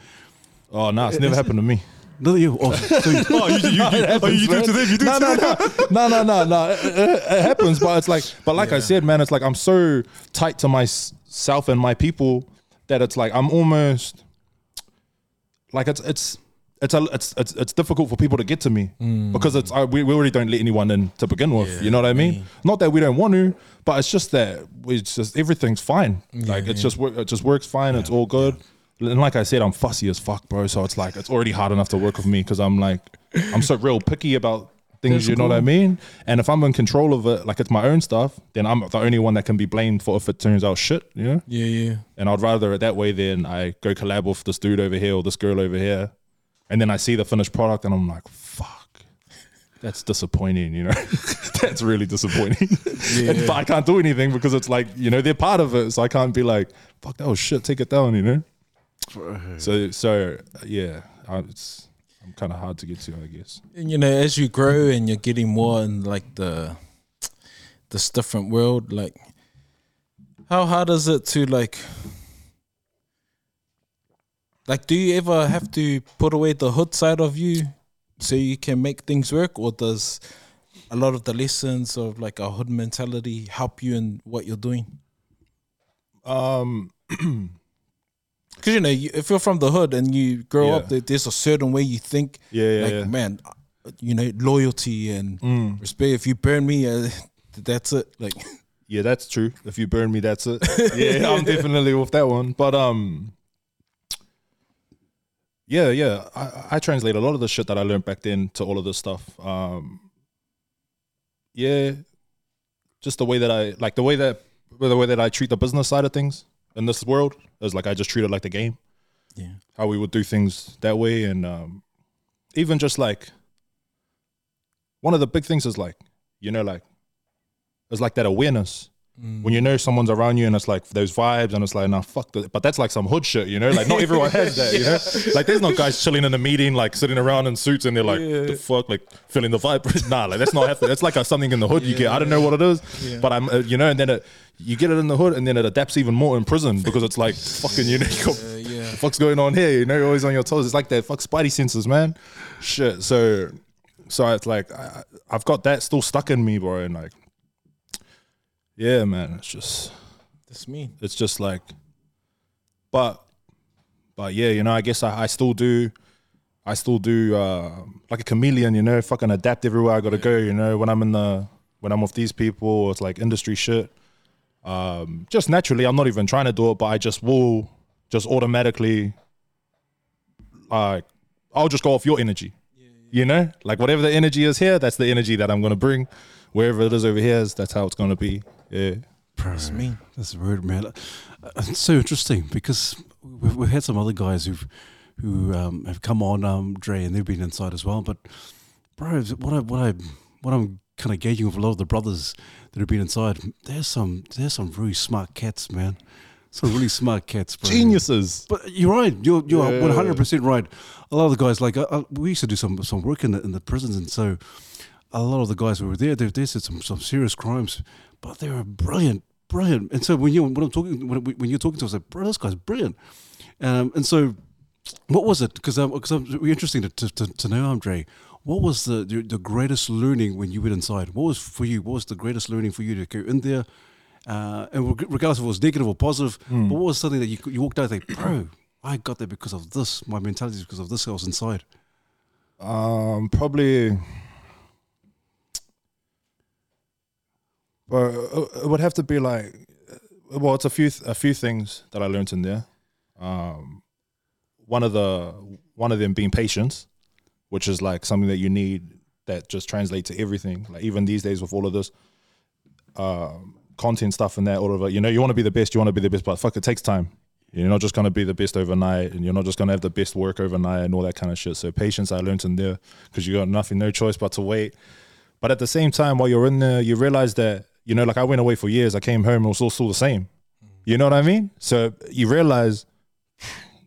Oh no, it's never happened to me. No, you. Oh, oh, you, you, you, oh, you do it to them. You do no, it to no, them. no, no, no, no. It, it- it happens, but it's like, but like I said, man, it's like I'm so tight to myself and my people that it's like I'm almost like it's it's it's a, it's it's it's difficult for people to get to me mm. because it's I, we, we already don't let anyone in to begin with. you know what I mean? Not that we don't want to, but it's just that we just everything's fine. like it's just it just works fine. It's all good. And like I said, I'm fussy as fuck, bro. So it's like it's already hard enough to work with me because I'm like I'm so real picky about things. That's you know what I mean? And if I'm in control of it, like it's my own stuff, then I'm the only one that can be blamed for if it turns out shit. You know? Yeah, yeah. And I'd rather it that way than I go collab with this dude over here or this girl over here. And then I see the finished product and I'm like, fuck. That's disappointing, you know. That's really disappointing. Yeah. And- but I can't do anything because it's like, you know, they're part of it. So I can't be like, fuck that was shit, take it down, you know? So so yeah, I, it's I'm kind of hard to get to, I guess. And, you know, as you grow and you're getting more in like the this different world, like how hard is it to like like do you ever have to put away the hood side of you so you can make things work or does a lot of the lessons of like a hood mentality help you in what you're doing? Um Because you know, you, if you're from the hood and you grow Yeah. up, there, there's a certain way you think. Yeah, yeah, like yeah. man, you know, loyalty and Mm. respect. If you burn me, uh, that's it. Like, Yeah, that's true. If you burn me, that's it. Yeah, I'm definitely with that one. But um, yeah, yeah, I, I translate a lot of the shit that I learned back then to all of this stuff. Um, yeah, just the way that I like the way that the way that I treat the business side of things in this world is like I just treat it like the game. yeah, how we would do things that way. And um, even just like one of the big things is like you know like it's like that awareness when you know someone's around you and it's like those vibes and it's like nah fuck that but that's like some hood shit you know like not everyone has that you know like there's no guys chilling in a meeting like sitting around in suits and they're like the fuck like feeling the vibe nah like that's not happening that's like a, something in the hood you get I don't know what it is but I'm uh, you know and then it, you get it in the hood and then it adapts even more in prison because it's like fucking you know you got yeah. the fuck's going on here? You know, you're always on your toes. It's like that fuck spidey senses, man. Shit. So, so it's like I, I've got that still stuck in me, bro. And like, yeah, man. It's just, That's me. it's just like, but, but yeah, you know, I guess I, I still do, I still do uh, like a chameleon. You know, fucking adapt everywhere I gotta go. You know, when I'm in the, when I'm with these people, it's like industry shit. Um, just naturally, I'm not even trying to do it, but I just will just automatically like I'll just go off your energy. You know? Like whatever the energy is here, that's the energy that I'm gonna bring. Wherever it is over here, is that's how it's gonna be. Yeah. That's me. That's weird, man. Uh, It's so interesting because we've, we've had some other guys who've who um, have come on, um, Dre, and they've been inside as well. But bro, what I what I what I'm kind of gauging with a lot of the brothers that have been inside, there's some there's some really smart cats, man. Some really smart cats, bro. Geniuses. But you're right. You're you're one hundred percent right. A lot of the guys, like uh, uh, we used to do some some work in the in the prisons, and so a lot of the guys who were there, they they did some some serious crimes, but they were brilliant, brilliant. And so when you when I'm talking when, when you're talking to us, like, bro, this guy's brilliant. Um, and so what was it? Because because I'm really interesting to, to, to, to know, Andre. What was the, the the greatest learning when you went inside? What was for you? What was the greatest learning for you to go in there? Uh, and regardless if it was negative or positive, Hmm. but what was something that you you walked out like, bro, I got there because of this. My mentality is because of this. I was inside. Um, probably. But it would have to be like, well, it's a few a few things that I learned in there. Um, one of the one of them being patience, which is like something that you need that just translates to everything. Like even these days with all of this um, content stuff and that, all of it, you know, you want to be the best, you want to be the best, but fuck, it takes time. You're not just gonna be the best overnight, and you're not just gonna have the best work overnight and all that kind of shit. So patience, I learned in there because you got nothing, no choice but to wait. But at the same time, while you're in there, you realize that you know, like I went away for years. I came home, and it was all still the same. You know what I mean? So you realize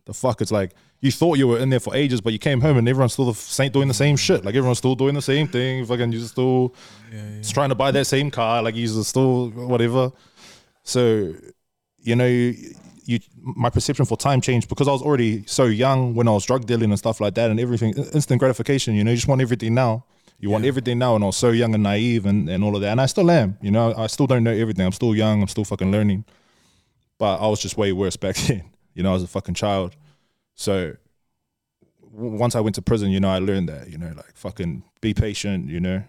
the fuck. It's like you thought you were in there for ages, but you came home and everyone's still the same, doing the same shit. Like everyone's still doing the same thing. Fucking, you're still just trying to buy that same car. Like you're still whatever. So you know, you, you my perception for time changed because I was already so young when I was drug dealing and stuff like that, and everything instant gratification. You know, you just want everything now. You want everything now, and I was so young and naive and, and all of that, and I still am. You know, I still don't know everything. I'm still young. I'm still fucking learning, but I was just way worse back then. You know, I was a fucking child. So w- once I went to prison, you know, I learned that. You know, like fucking be patient. You know,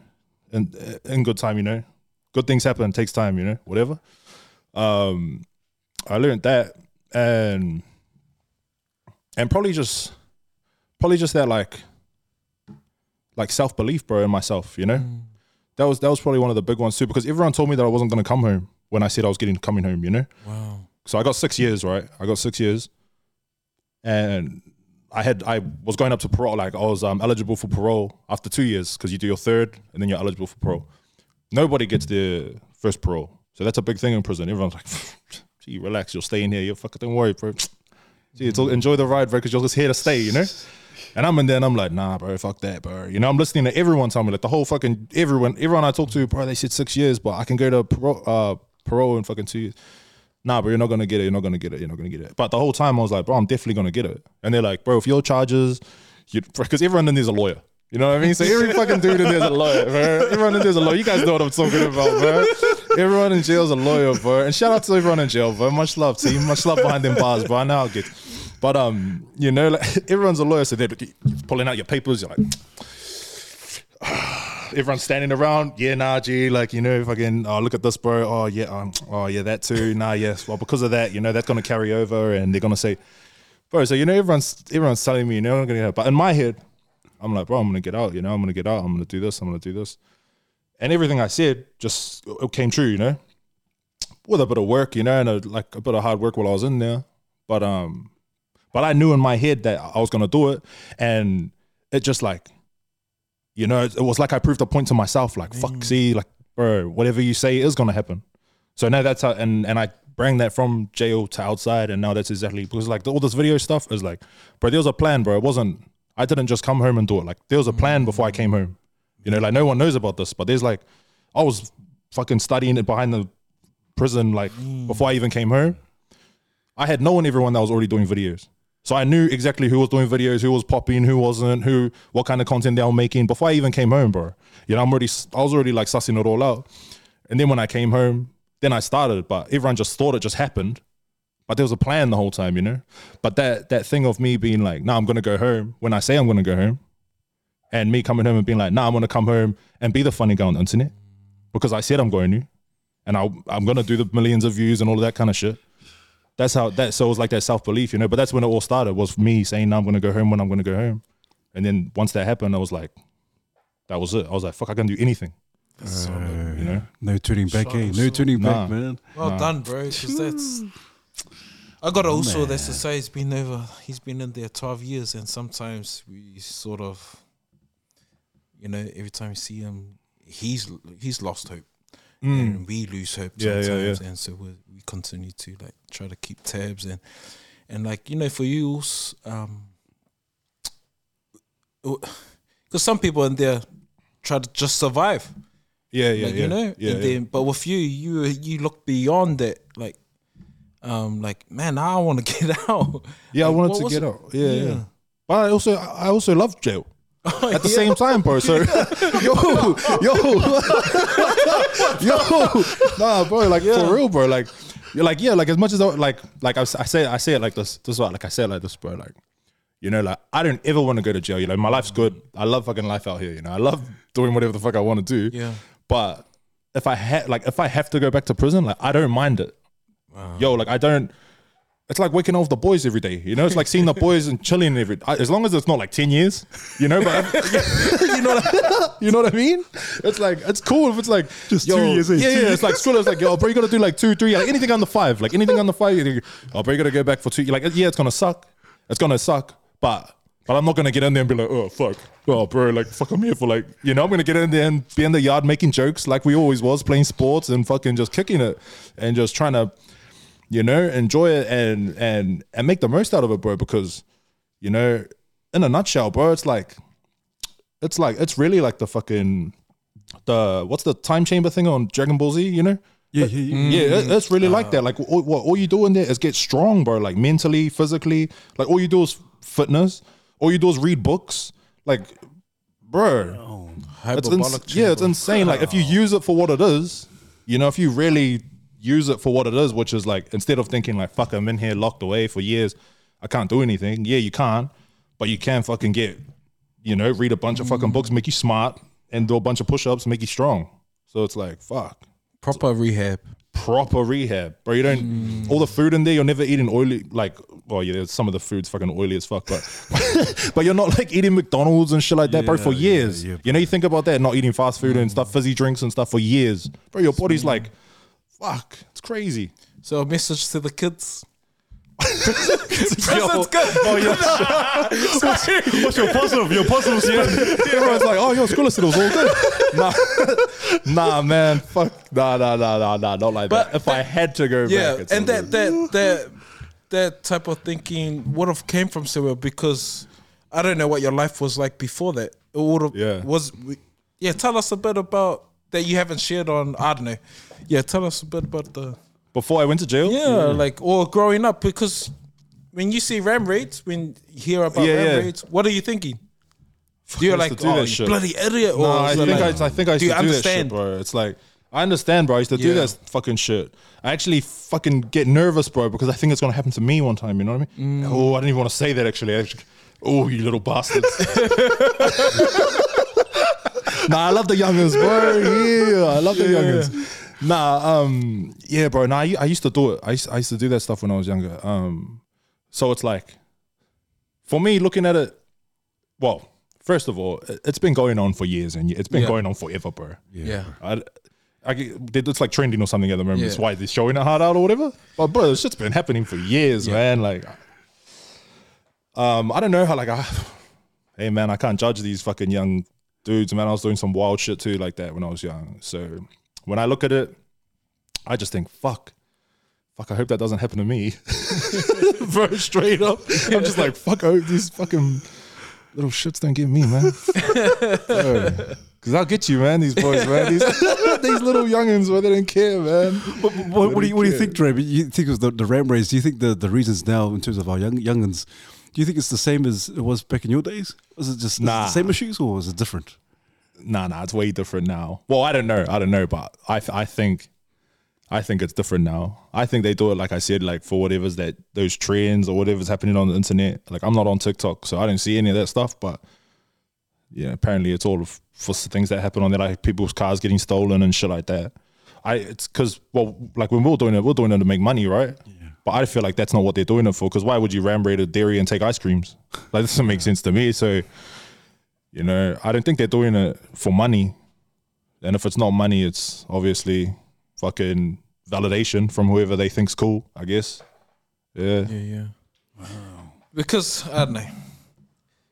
and uh, in good time. You know, good things happen. Takes time. You know, whatever. Um, I learned that, and and probably just probably just that like like self belief, bro, in myself. You know, that was that was probably one of the big ones too because everyone told me that I wasn't gonna come home when I said I was getting coming home. You know, Wow. so I got six years, right? I got six years, and I had I was going up to parole. Like I was um, eligible for parole after two years because you do your third and then you're eligible for parole. Nobody gets their first parole, so that's a big thing in prison. Everyone's like, "Gee, relax, you're staying here. You fucking don't worry, bro. Gee, it's all, enjoy the ride, bro, because you're just here to stay, you know." And I'm in there and I'm like, nah, bro, fuck that, bro. You know, I'm listening to everyone tell me, like the whole fucking everyone, everyone I talk to, bro, they said six years, but I can go to parole, uh, parole in fucking two years. Nah, bro, you're not gonna get it. You're not gonna get it. You're not gonna get it. But the whole time I was like, bro, I'm definitely gonna get it. And they're like, bro, if your charges, you because everyone in there's a lawyer. You know what I mean? So every fucking dude in there's a lawyer, bro. Everyone in there's a lawyer. You guys know what I'm talking about, bro. Everyone in jail's a lawyer, bro. And shout out to everyone in jail, bro. Much love, team. Much love behind them bars, bro. I know how it gets. But um, you know, like everyone's a lawyer, so they're pulling out your papers. You're like, everyone's standing around. Yeah, nah, like you know, fucking. Oh, look at this, bro. Oh yeah, um, oh yeah, that too. Nah, yes. Well, because of that, you know, that's gonna carry over, and they're gonna say, bro. So you know, everyone's everyone's telling me, you know, I'm gonna get out. But in my head, I'm like, bro, I'm gonna get out. You know, I'm gonna get out. I'm gonna do this. I'm gonna do this. And everything I said just it came true. You know, with a bit of work, you know, and a, like a bit of hard work while I was in there. But um, but I knew in my head that I was gonna do it, and it just like, you know, it was like I proved a point to myself. Like, fuck, mm. see, like, bro, whatever you say is gonna happen. So now that's how, and and I bring that from jail to outside, and now that's exactly because like all this video stuff is like, bro, there was a plan, bro. It wasn't. I didn't just come home and do it. Like there was a plan before I mm. came home. You know, like no one knows about this, but there's like, I was fucking studying it behind the prison like mm. before I even came home. I had known everyone that was already doing videos. So I knew exactly who was doing videos, who was popping, who wasn't, who, what kind of content they were making before I even came home, bro. You know, I'm already, I was already like sussing it all out. And then when I came home, then I started, but everyone just thought it just happened. But there was a plan the whole time, you know? But that that thing of me being like, nah, I'm gonna go home when I say I'm gonna go home, and me coming home and being like, nah, I'm gonna come home and be the funny guy on the internet because I said I'm going to, and I I'm gonna do the millions of views and all of that kind of shit. That's how that so it was like that self belief, you know. But that's when it all started was me saying, nah, I'm gonna go home when I'm gonna go home, and then once that happened, I was like, that was it. I was like, fuck, I can do anything, you know. No turning back, Shut eh? No son. turning back, man. Well Nah. done, bro. Because that's. I got also that's to say he's been over. He's been in there twelve years, and sometimes we sort of, you know, every time you see him, he's he's lost hope, and we lose hope Mm. Yeah, yeah, sometimes, yeah. and so we we continue to like try to keep tabs and and like you know for you, um, because some people in there try to just survive. Yeah, yeah, like, yeah. you know. yeah, and yeah. then, but with you, you you look beyond that. Like, um, like man, I want to get out. Yeah, I wanted to get it? out. Yeah, yeah. Yeah. But I also, I also love jail. At the Yeah. same time, bro. So, yo, yo, yo, nah, bro. Like for real, bro. Like, you're like, yeah, like as much as I, like, like I say, I say it like this. This is what, like I say it like this, bro. Like, you know, like I don't ever want to go to jail. You know, my life's good. I love fucking life out here. You know, I love doing whatever the fuck I want to do. Yeah. But if I had, like, if I have to go back to prison, like, I don't mind it. Yo, like, I don't. It's like waking up with the boys every day, you know. It's like seeing the boys and chilling every. As long as it's not like ten years, you know. But you know, what, you know what I mean. It's like it's cool if it's like Just two years in, Yeah, two yeah. It's like school. It's like yo, bro, you gotta do like two, three, like anything under five, like anything under five. you- Oh, bro, you gotta go back for two. You're like, yeah, it's gonna suck. It's gonna suck, but but I'm not gonna get in there and be like, oh fuck, oh bro, like fuck, I'm here for like, you know, I'm gonna get in there and be in the yard making jokes like we always was, playing sports and fucking just kicking it and just trying to, you know, enjoy it and and and make the most out of it, bro. Because, you know, in a nutshell, bro, it's like, it's like it's really like the fucking the what's the time chamber thing on Dragon Ball Z, you know? Yeah, yeah, yeah. Yeah, it- it's really like that. Uh, like, all, what all you do in there is get strong, bro. Like mentally, physically. Like, all you do is fitness. All you do is read books. Like, bro, oh, it's ins- yeah, it's insane. Like, if you use it for what it is, you know, if you really use it for what it is, which is like instead of thinking like, fuck, I'm in here locked away for years, I can't do anything. Yeah, you can't, but you can fucking get, you know, read a bunch of mm. fucking books, make you smart, and do a bunch of push-ups, make you strong. So it's like, fuck proper rehab. proper rehab, bro. You don't mm. all the food in there. You're never eating oily. Like, well, yeah, some of the food's fucking oily as fuck, but but you're not like eating McDonald's and shit like that, bro, for Yeah, yeah, years. you know, you think about that, not eating fast food and stuff, fizzy drinks and stuff for years, bro. Your body's like, fuck, it's crazy. So a message to the kids. Yo, good. oh yeah, What's your positive? Your positive spin. everyone's like, oh, your school said it was all good. nah, nah, man, fuck, nah, nah, nah, nah, nah, not like But that. If I had to go Yeah, back, it's and that that that that type of thinking would have came from somewhere because I don't know what your life was like before that. It would have Yeah. was yeah. Tell us a bit about that you haven't shared on. I don't know. Yeah, tell us a bit about the before I went to jail. yeah, like or growing up because when you see ram raids, when you hear about Yeah, ram yeah. raids, what are you thinking? You're I used like, to do oh, that you shit. bloody idiot. Or No, I is it think like- I, I think I used do to do that shit, bro. It's like I understand, bro. I used to do Yeah. that fucking shit. I actually fucking get nervous, bro, because I think it's gonna happen to me one time. You know what I mean? Mm. Oh, I didn't even want to say that actually. Actually, oh, you little bastards. nah, I love the youngins, bro. Yeah, I love the youngins. Nah, um, yeah, bro. Nah, I, I used to do it. I used, I used to do that stuff when I was younger. Um, so it's like, for me, looking at it, well, first of all, it- it's been going on for years and it's been Yeah. going on forever, bro. yeah. I, I, it's like trending or something at the moment. Yeah. It's why they're showing it hard out or whatever. But bro, this shit's been happening for years, Yeah. man. Like, um, I don't know how. Like, I, hey man, I can't judge these fucking young dudes, man. I was doing some wild shit too, like that when I was young. So when I look at it, I just think, fuck. Fuck, I hope that doesn't happen to me. Bro, straight up. I'm just like, fuck, I hope these fucking little shits don't get me, man. Because I'll get you, man, these boys, man. These, these little youngins, man, they don't care, man. What, what, what do you what do you think, Dre? You think was the, the ram race? Do you think the, the reasons now in terms of our young youngins? Do you think it's the same as it was back in your days? Was it just Nah. the same issues or is it different? Nah, nah, it's way different now. Well, I don't know. I don't know, but I, I think, I think it's different now. I think they do it, like I said, like for whatever's that, those trends or whatever's happening on the internet. Like I'm not on TikTok, so I don't see any of that stuff, but yeah, apparently it's all for things that happen on there, like people's cars getting stolen and shit like that. I, it's because, well, like when we're doing it, we're doing it to make money, right? Yeah. But I feel like that's not what they're doing it for. Because why would you ram raid a dairy and take ice creams? Like, this doesn't make sense to me. So, you know, I don't think they're doing it for money. And if it's not money, it's obviously fucking validation from whoever they think's cool, I guess. Yeah. Yeah, yeah. Because I don't know.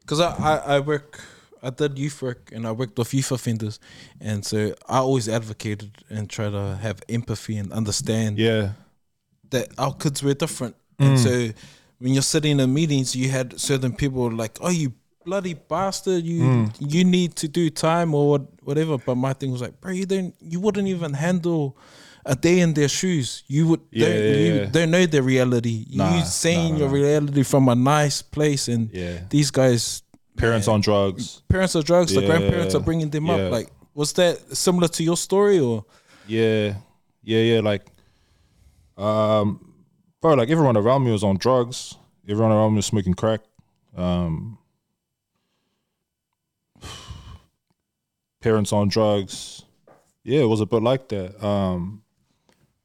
Because I, I I work I did youth work and I worked with youth offenders, and so I always advocated and try to have empathy and understand Yeah. that our kids were different. Mm. And so when you're sitting in meetings, you had certain people like, "Oh, you bloody bastard! You Mm. you need to do time or whatever." But my thing was like, "Bro, you don't, you wouldn't even handle." A day in their shoes, you would Yeah, don't, yeah, you yeah. don't know their reality. Nah, you saying nah, your nah. reality from a nice place, and Yeah. these guys, Parents on drugs. parents are drugs, the grandparents are bringing them up. Like, was that similar to your story, or Yeah, yeah, yeah. Like, um, bro, like everyone around me was on drugs. Everyone around me was smoking crack. Um, parents on drugs. Yeah, it was a bit like that. Um,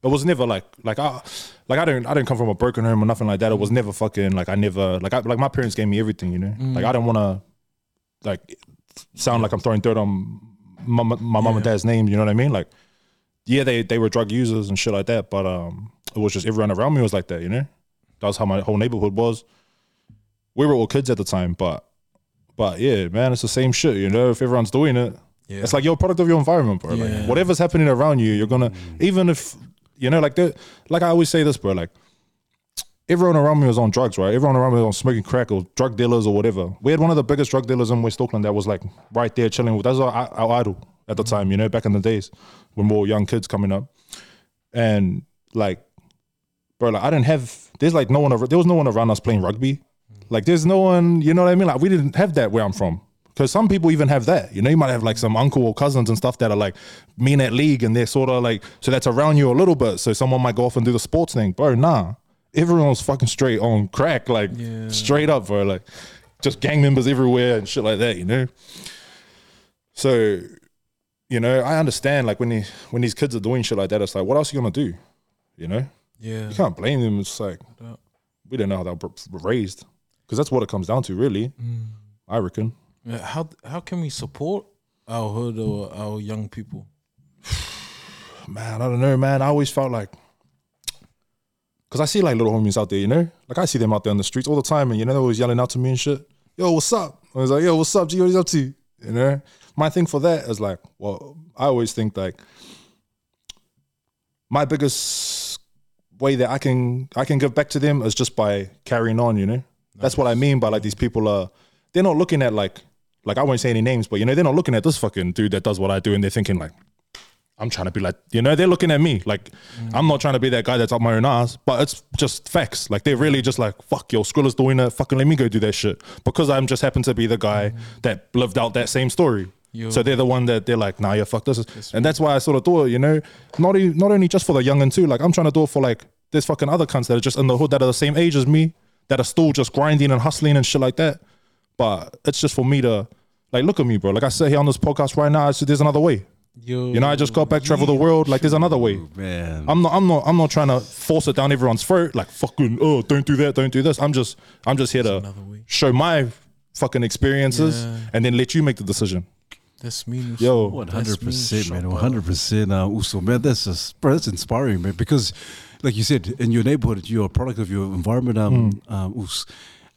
it was never like like I like I didn't I didn't come from a broken home or nothing like that. It was never fucking like I never like I like my parents gave me everything, you know. Like I don't want to like sound like I'm throwing dirt on my, my mom and dad's name. You know what I mean? Like yeah, they they were drug users and shit like that, but um, it was just everyone around me was like that, you know. That was how my whole neighborhood was. We were all kids at the time, but but yeah, man, it's the same shit, you know. If everyone's doing it, yeah, it's like you're a product of your environment, bro. Yeah. Like whatever's happening around you, you're gonna even if you know, like the like I always say this, bro. Like everyone around me was on drugs, right? Everyone around me was on smoking crack or drug dealers or whatever. We had one of the biggest drug dealers in West Auckland that was like right there chilling with. That's our, our idol at the mm. time, you know, back in the days when we were young kids coming up, and like, bro, like I didn't have. There's like no one. There was no one around us playing rugby. Mm. Like there's no one. You know what I mean? Like we didn't have that where I'm from. Because some people even have that, you know, you might have like some uncle or cousins and stuff that are like mean at league, and they're sort of like so that's around you a little bit. So someone might go off and do the sports thing, bro. Nah, everyone was fucking straight on crack, like Yeah. straight up, bro. Like just gang members everywhere and shit like that, you know. So, you know, I understand like when they, when these kids are doing shit like that, it's like, what else are you gonna do? You know, yeah, you can't blame them. It's like we don't know how they were raised because that's what it comes down to, really. Mm. I reckon. Yeah, How how can we support our hood or our young people? Man, I don't know, man. I always felt like, cause I see like little homies out there, you know, like I see them out there on the streets all the time, and you know they're always yelling out to me and shit. Yo, what's up? I was like, yo, what's up? G, what is up to? You You know, my thing for that is like, well, I always think like my biggest way that I can I can give back to them is just by carrying on. You know, that's what I mean by like these people are. They're not looking at like like I won't say any names, but you know they're not looking at this fucking dude that does what I do, and they're thinking like. I'm trying to be like, you know, they're looking at me like I'm not trying to be that guy that's up my own ass, but it's just facts. Like they're really just like, fuck, yo, Skrila's doing it. Fucking let me go do that shit because I'm just happen to be the guy that lived out that same story. Yo. So they're the one that they're like, nah, yeah, fuck this, and that's why I sort of do it. You know, not e- not only just for the young and too. Like I'm trying to do it for like there's fucking other cunts that are just in the hood that are the same age as me that are still just grinding and hustling and shit like that. But it's just for me to like look at me, bro. Like I said here on this podcast right now. I said, there's another way. Yo, You know, I just got back, travel the world. Like, there's another way. Man. I'm not, I'm not, I'm not trying to force it down everyone's throat. Like, fucking, oh, don't do that, don't do this. I'm just, I'm just here to show my fucking experiences Yeah. and then let you make the decision. That's me. Yo, one hundred percent, man. One hundred percent. Uh, also, man, that's just, bro, that's inspiring, man. Because, like you said, in your neighborhood, you're a product of your environment. Um, Hmm. um, Oos.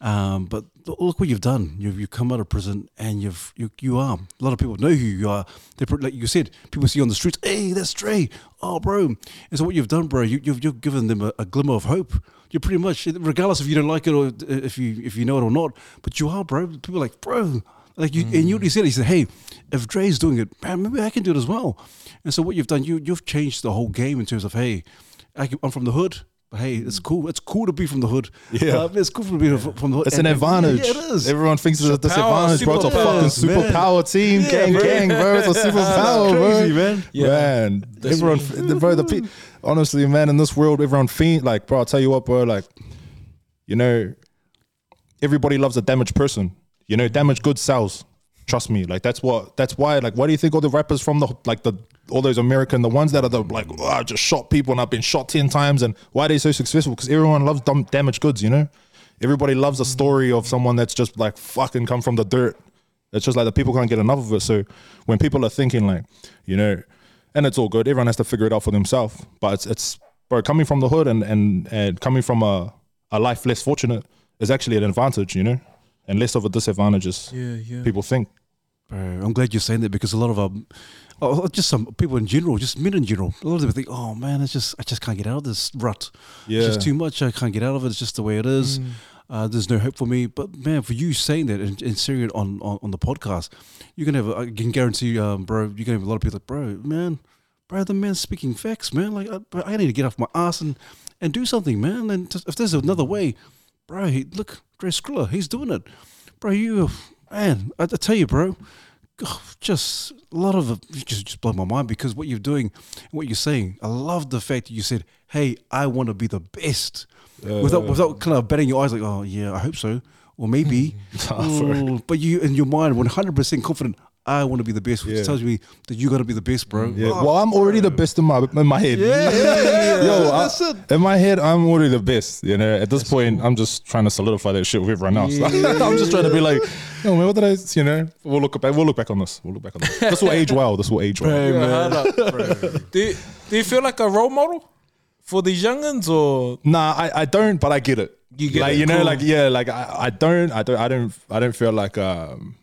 Um, but look what you've done. You've you come out of prison, and you've you you are. A lot of people know who you are. They like you said, people see you on the streets. Hey, that's Dre. Oh, bro. And so what you've done, bro, you, you've you've given them a, a glimmer of hope. You're pretty much, regardless if you don't like it or if you if you know it or not, but you are, bro. People are like, bro, like you, and you already said, he said, "Hey, if Dre's doing it, man, maybe I can do it as well." And so what you've done, you you've changed the whole game in terms of, "Hey, I I'm from the hood, hey, it's cool. It's cool to be from the hood. Yeah. Uh, it's cool to be from the hood. it's an advantage. Yeah, it is. Everyone thinks it's a disadvantage, bro. It's a superpower. fucking superpower team. Yeah, gang, bro. gang, bro. It's a superpower, crazy, bro. man. Yeah. Man, That's everyone, bro, the pe- honestly, man, in this world, everyone fiend. Like, bro, I'll tell you what, bro. Like, you know, everybody loves a damaged person. You know, damaged goods sells. Trust me. Like, that's what. That's why. Like, why do you think all the rappers from the like the all those American, the ones that are the like, oh, I just shot people and I've been shot ten times, and why are they so successful? Because everyone loves dumb, damaged goods. You know, everybody loves a story of someone that's just like fucking come from the dirt. It's just like the people can't get enough of it. So when people are thinking like, you know, and it's all good. Everyone has to figure it out for themselves. But it's it's bro coming from the hood and and and coming from a a life less fortunate is actually an advantage, you know, and less of a disadvantage as Yeah, yeah. people think. Bro, I'm glad you're saying that because a lot of um, oh, just some people in general, just men in general, a lot of them think, oh man, it's just I just can't get out of this rut. Yeah. It's just too much. I can't get out of it. It's just the way it is. Uh, there's no hope for me. But man, for you saying that and, and sharing it on, on, on the podcast, you're gonna have. A, I can guarantee, um, bro, you're gonna have a lot of people like, bro, man, bro, the man's speaking facts, man. Like, I, bro, I need to get off my ass and, and do something, man. And just, if there's another way, bro, he, look, Dre Skrila, he's doing it, bro. You, man, I, I tell you, bro. Just a lot of it just just blow my mind because what you're doing, what you're saying. I love the fact that you said, "Hey, I want to be the best," without without kind of betting your eyes, like, "Oh yeah, I hope so," or maybe. Oh, but you in your mind, 100 percent confident. I want to be the best, which Yeah. tells me that you got to be the best, bro. Yeah. well, I'm already the best in my in my head. Yeah, yeah, yeah, Yo, I- it. in my head, I'm already the best. You know, at this point, I'm just trying to solidify that shit with everyone else. I'm just trying to be like, yo, man, what did I? You know, we'll look back. We'll look back on this. We'll look back on this. This will age well. This will age well. Hey, Yeah, man. hard do, you, do you feel like a role model for these youngins or Nah, I, I don't, but I get it. You get like it, you know, cool. like yeah, like I, I don't, I don't, I don't, I don't feel like um,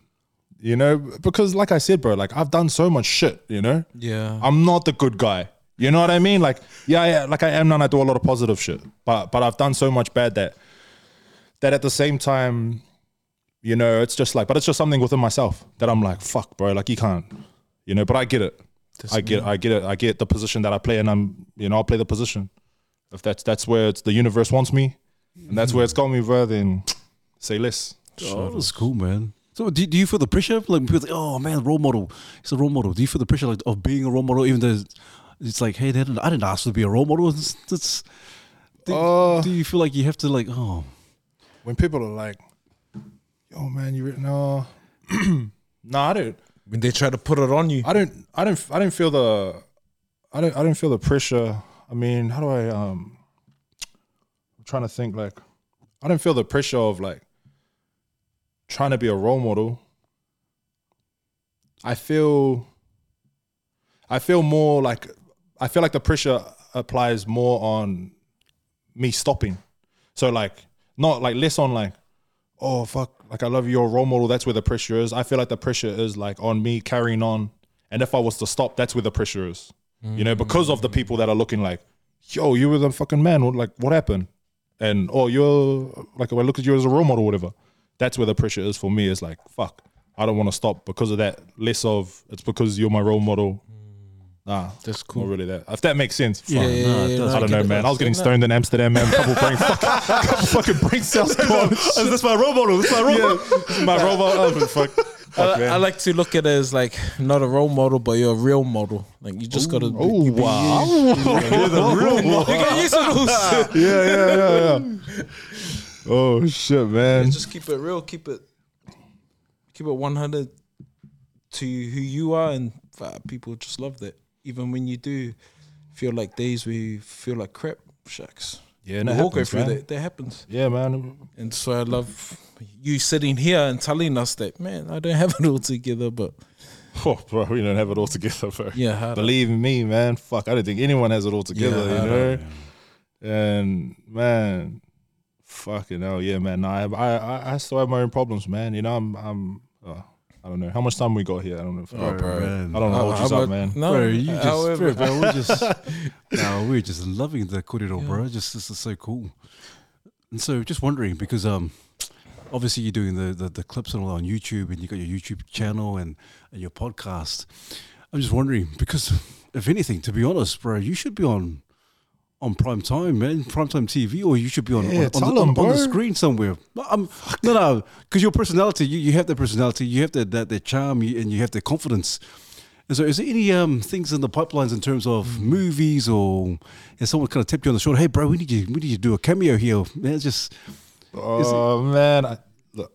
you know, because like I said, bro, like I've done so much shit. You know, yeah? I'm not the good guy. You know what I mean? Like yeah, yeah, like I am now. and I do a lot of positive shit, but but I've done so much bad that that at the same time, you know, it's just like, but it's just something within myself that I'm like, fuck, bro, like you can't, you know. But I get it. I get, I get it. I get the position that I play, and I'm, you know, I'll play the position. If that's that's where it's the universe wants me, and that's where it's got me, bro, then say less. Oh, that's cool, man. So, do, do you feel the pressure? Like, people think, oh man, role model. He's a role model. Do you feel the pressure like of being a role model, even though it's like, hey, they didn't, I didn't ask to be a role model. It's, it's, do, Uh, do you feel like you have to like, oh, When people are like, "Yo, man, you re- no, no, I don't, When they try to put it on you, I don't, I don't, I don't feel the, I don't, I don't feel the pressure. I mean, how do I? um I'm trying to think. Like, I don't feel the pressure of like trying to be a role model. I feel, I feel more like, I feel like the pressure applies more on me stopping. So like, not like less on like, oh fuck, like I love your role model. That's where the pressure is. I feel like the pressure is like on me carrying on, and if I was to stop, that's where the pressure is. You know, because of the mm. people that are looking like, yo, you were the fucking man. What- Like, what happened? And oh, you're like, I look at you as a role model, whatever. That's where the pressure is for me. Is like, fuck, I don't want to stop because of that. Less of it's because you're my role model. Mm. Nah, That's cool. Not really that. If that makes sense. Yeah, fuck. yeah, no, it. I don't know, man. I was getting stoned in Amsterdam, man. Couple brain, couple fucking brain cells gone. that's my role model. That's my role yeah, this is my role model. Fuck. Fuck, I. I like to look at it as like not a role model, but you're a real model. Like you just gotta. Oh wow! you be wow! You get used to those. yeah, yeah, yeah, yeah. Oh shit, man. just keep it real. Keep it. Keep it one hundred to who you are, and uh, people just love that. Even when you do feel like days where you feel like crap, shucks. Yeah, we and it all go happens, through man. that. That happens. Yeah, man. And so I love you sitting here and telling us that, man, I don't have it all together, but Oh, bro, we don't have it all together, bro. yeah. Believe me, man. Fuck, I don't think anyone has it all together, Yeah, you know. And man, fucking hell, yeah, man. Nah, I, I, I still have my own problems, man. You know, I'm, I'm. Uh, I don't know how much time we got here. I don't know. If, Oh, bro, man. I don't know How- what how you's up, man. No, bro, you just, however- bro, bro, we're just, no, we're just loving the corridor, bro. Just this is so cool. And so, just wondering because um, obviously you're doing the, the the clips and all on YouTube, and you got your YouTube channel and, and your podcast. I'm just wondering because, if anything, to be honest, bro, you should be on. On prime time, man, prime time TV, or you should be on Yeah, on, on, the, on, them, on the screen somewhere. No, I'm, no, no, because your personality, you, you have that personality, you have that that, that charm, you, and you have the confidence. And so, is there any um, things in the pipelines in terms of Mm. movies, or has someone kind of tapped you on the shoulder? Hey, bro, we need you. We need you to do a cameo here. Man, it's just Oh man, I, look,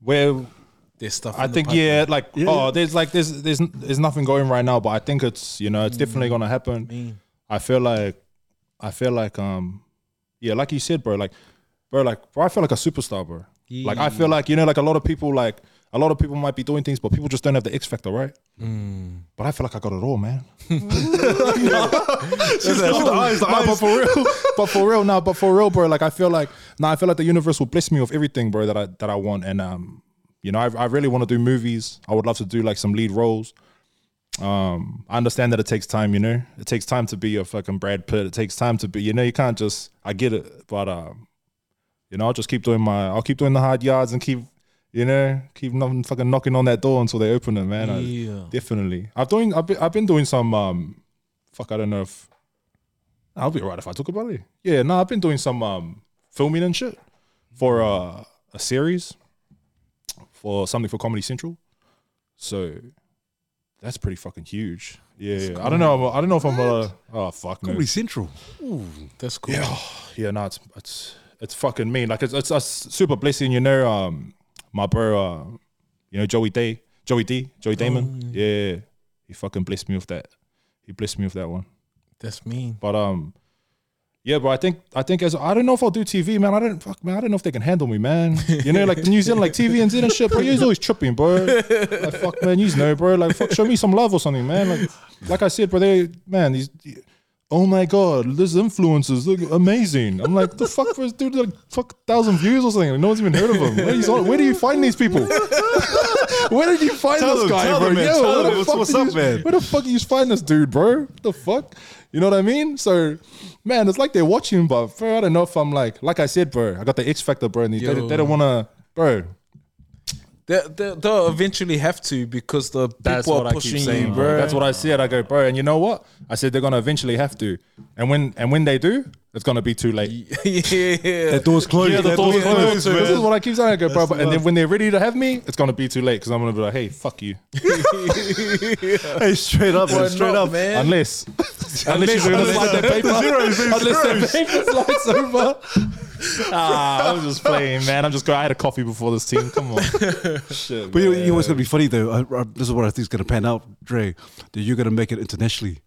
where There's stuff. I think pipeline. yeah, like Yeah. oh, there's like there's there's there's nothing going right now, but I think it's you know it's definitely gonna happen. Mean. I feel like I feel like um yeah, like you said, bro, like bro, like bro, I feel like a superstar, bro. Like I feel like you know, like a lot of people like a lot of people might be doing things, but people just don't have the X factor, right? Mm. But I feel like I got it all, man. the eyes, the Nah, but for real, but for real, now, but for real, bro. Like I feel like, now I feel like the universe will bless me with everything, bro. That I that I want, and um, you know, I, I really want to do movies. I would love to do like some lead roles. Um, I understand that it takes time, you know. It takes time to be a fucking Brad Pitt. It takes time to be, you know, you can't just. I get it, but um, you know, I'll just keep doing my. I'll keep doing the hard yards and keep, you know, keep nothing fucking knocking on that door until they open it, man. I- Yeah. definitely. I've doing. I've been, I've been doing some. Um, fuck, I don't know if. I'll be alright if I talk about it. Yeah, no, I've been doing some um filming and shit for uh, a series for something for Comedy Central. So that's pretty fucking huge. Yeah, yeah. I don't know. I don't know if I'm gonna. Oh fuck no. Comedy Central. Ooh, that's cool. Yeah, yeah. No, it's it's it's fucking mean. Like it's it's a super blessing, you know. Um, my bro, uh, you know Joey Day, Joey D, Joey Daymond. yeah, he fucking blessed me with that. He blessed me with that one. That's mean. But um, yeah, bro. I think I think as I don't know if I'll do TV, man. I don't fuck, man. I don't know if they can handle me, man. You know, like New Zealand, like TV and and shit, bro. You's always tripping, bro. Like fuck, man. You know, bro. Like fuck, show me some love or something, man. Like, like I said, bro. They, man, these. Oh my god, these influencers look amazing. I'm like, the fuck this dude like fuck thousand views or something. No one's even heard of him. Where, where do you find these people? Where did you find Tell this them, guy, tell bro? them, man, Yo, tell where them. the What's- fuck what's up, you- man? Where the fuck you find this dude, bro? What the fuck? You know what I mean? So, man, it's like they're watching, but bro, I don't know if I'm like, like I said, bro, I got the X factor, bro, and they, they, they don't want to, bro. They, they, they'll eventually have to because the people are pushing you, bro. That's what I said. I go, bro, and you know what? I said they're gonna eventually have to, and when and when they do, it's gonna be too late. yeah. That door's closed. Yeah, the that door's closed. man. This is what I keep saying. I go, bro, but, and then when they're ready to have me, it's gonna be too late because I'm gonna be like, hey, fuck you. Hey, straight up, man. Why Straight not, up. man? Unless, unless you're gonna slide that paper, unless that paper slides over. Ah, I was just playing, man. I'm just going. I had a coffee before this team. Come on, shit. But you, man. you know what's going to be funny though? I, I, this is what I think is going to pan out, Dre. That you're going to make it internationally.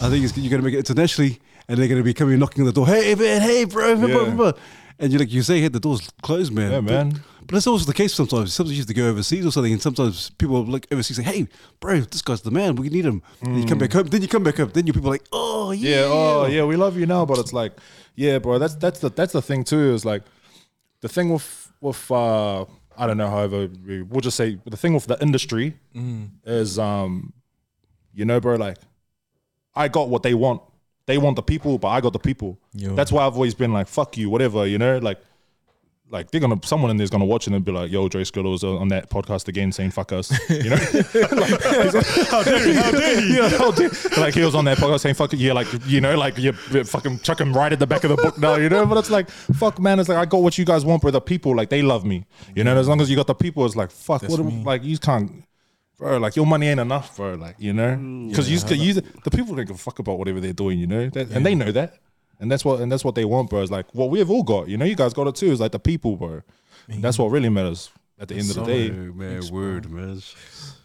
I think it's, you're going to make it internationally, and they're going to be coming knocking on the door. Hey man, hey bro, blah, blah, Yeah. blah. and you're like you say, hey, the door's closed, man. Yeah, But- man. But that's also the case sometimes. Sometimes you have to go overseas or something, and sometimes people look overseas say, "Hey, bro, this guy's the man. We need him." And you come back home, then you come back home, then you people are like, "Oh yeah, yeah, oh yeah, we love you now, but it's like, yeah, bro, that's that's the that's the thing too. Is like the thing with with uh I don't know, however, we, we'll just say the thing with the industry is um, you know, bro, like I got what they want. They want the people, but I got the people. Yo. That's why I've always been like, fuck you, whatever, you know, like. Like they're gonna, someone in there's gonna watch it and be like, "Yo, Dre was on that podcast again saying fuck us," you know. like, how dare you? How dare you? how dare- like he was on that podcast saying fuck, yeah, like you know, like you fucking chuck him right at the back of the book now, you know. But it's like, fuck, man, it's like I got what you guys want, bro. The people, like they love me, you know. As long as you got the people, it's like fuck, what, like you can't. Bro, like your money ain't enough, bro. Like you know, mm. because you, you, the people don't give a fuck about whatever they're doing, you know, that, and they know that, and that's what and that's what they want, bro. It's like what we've all got, you know. You guys got it too. It's like the people, bro. That's what really matters at the end of the day. Oh, man, word, man.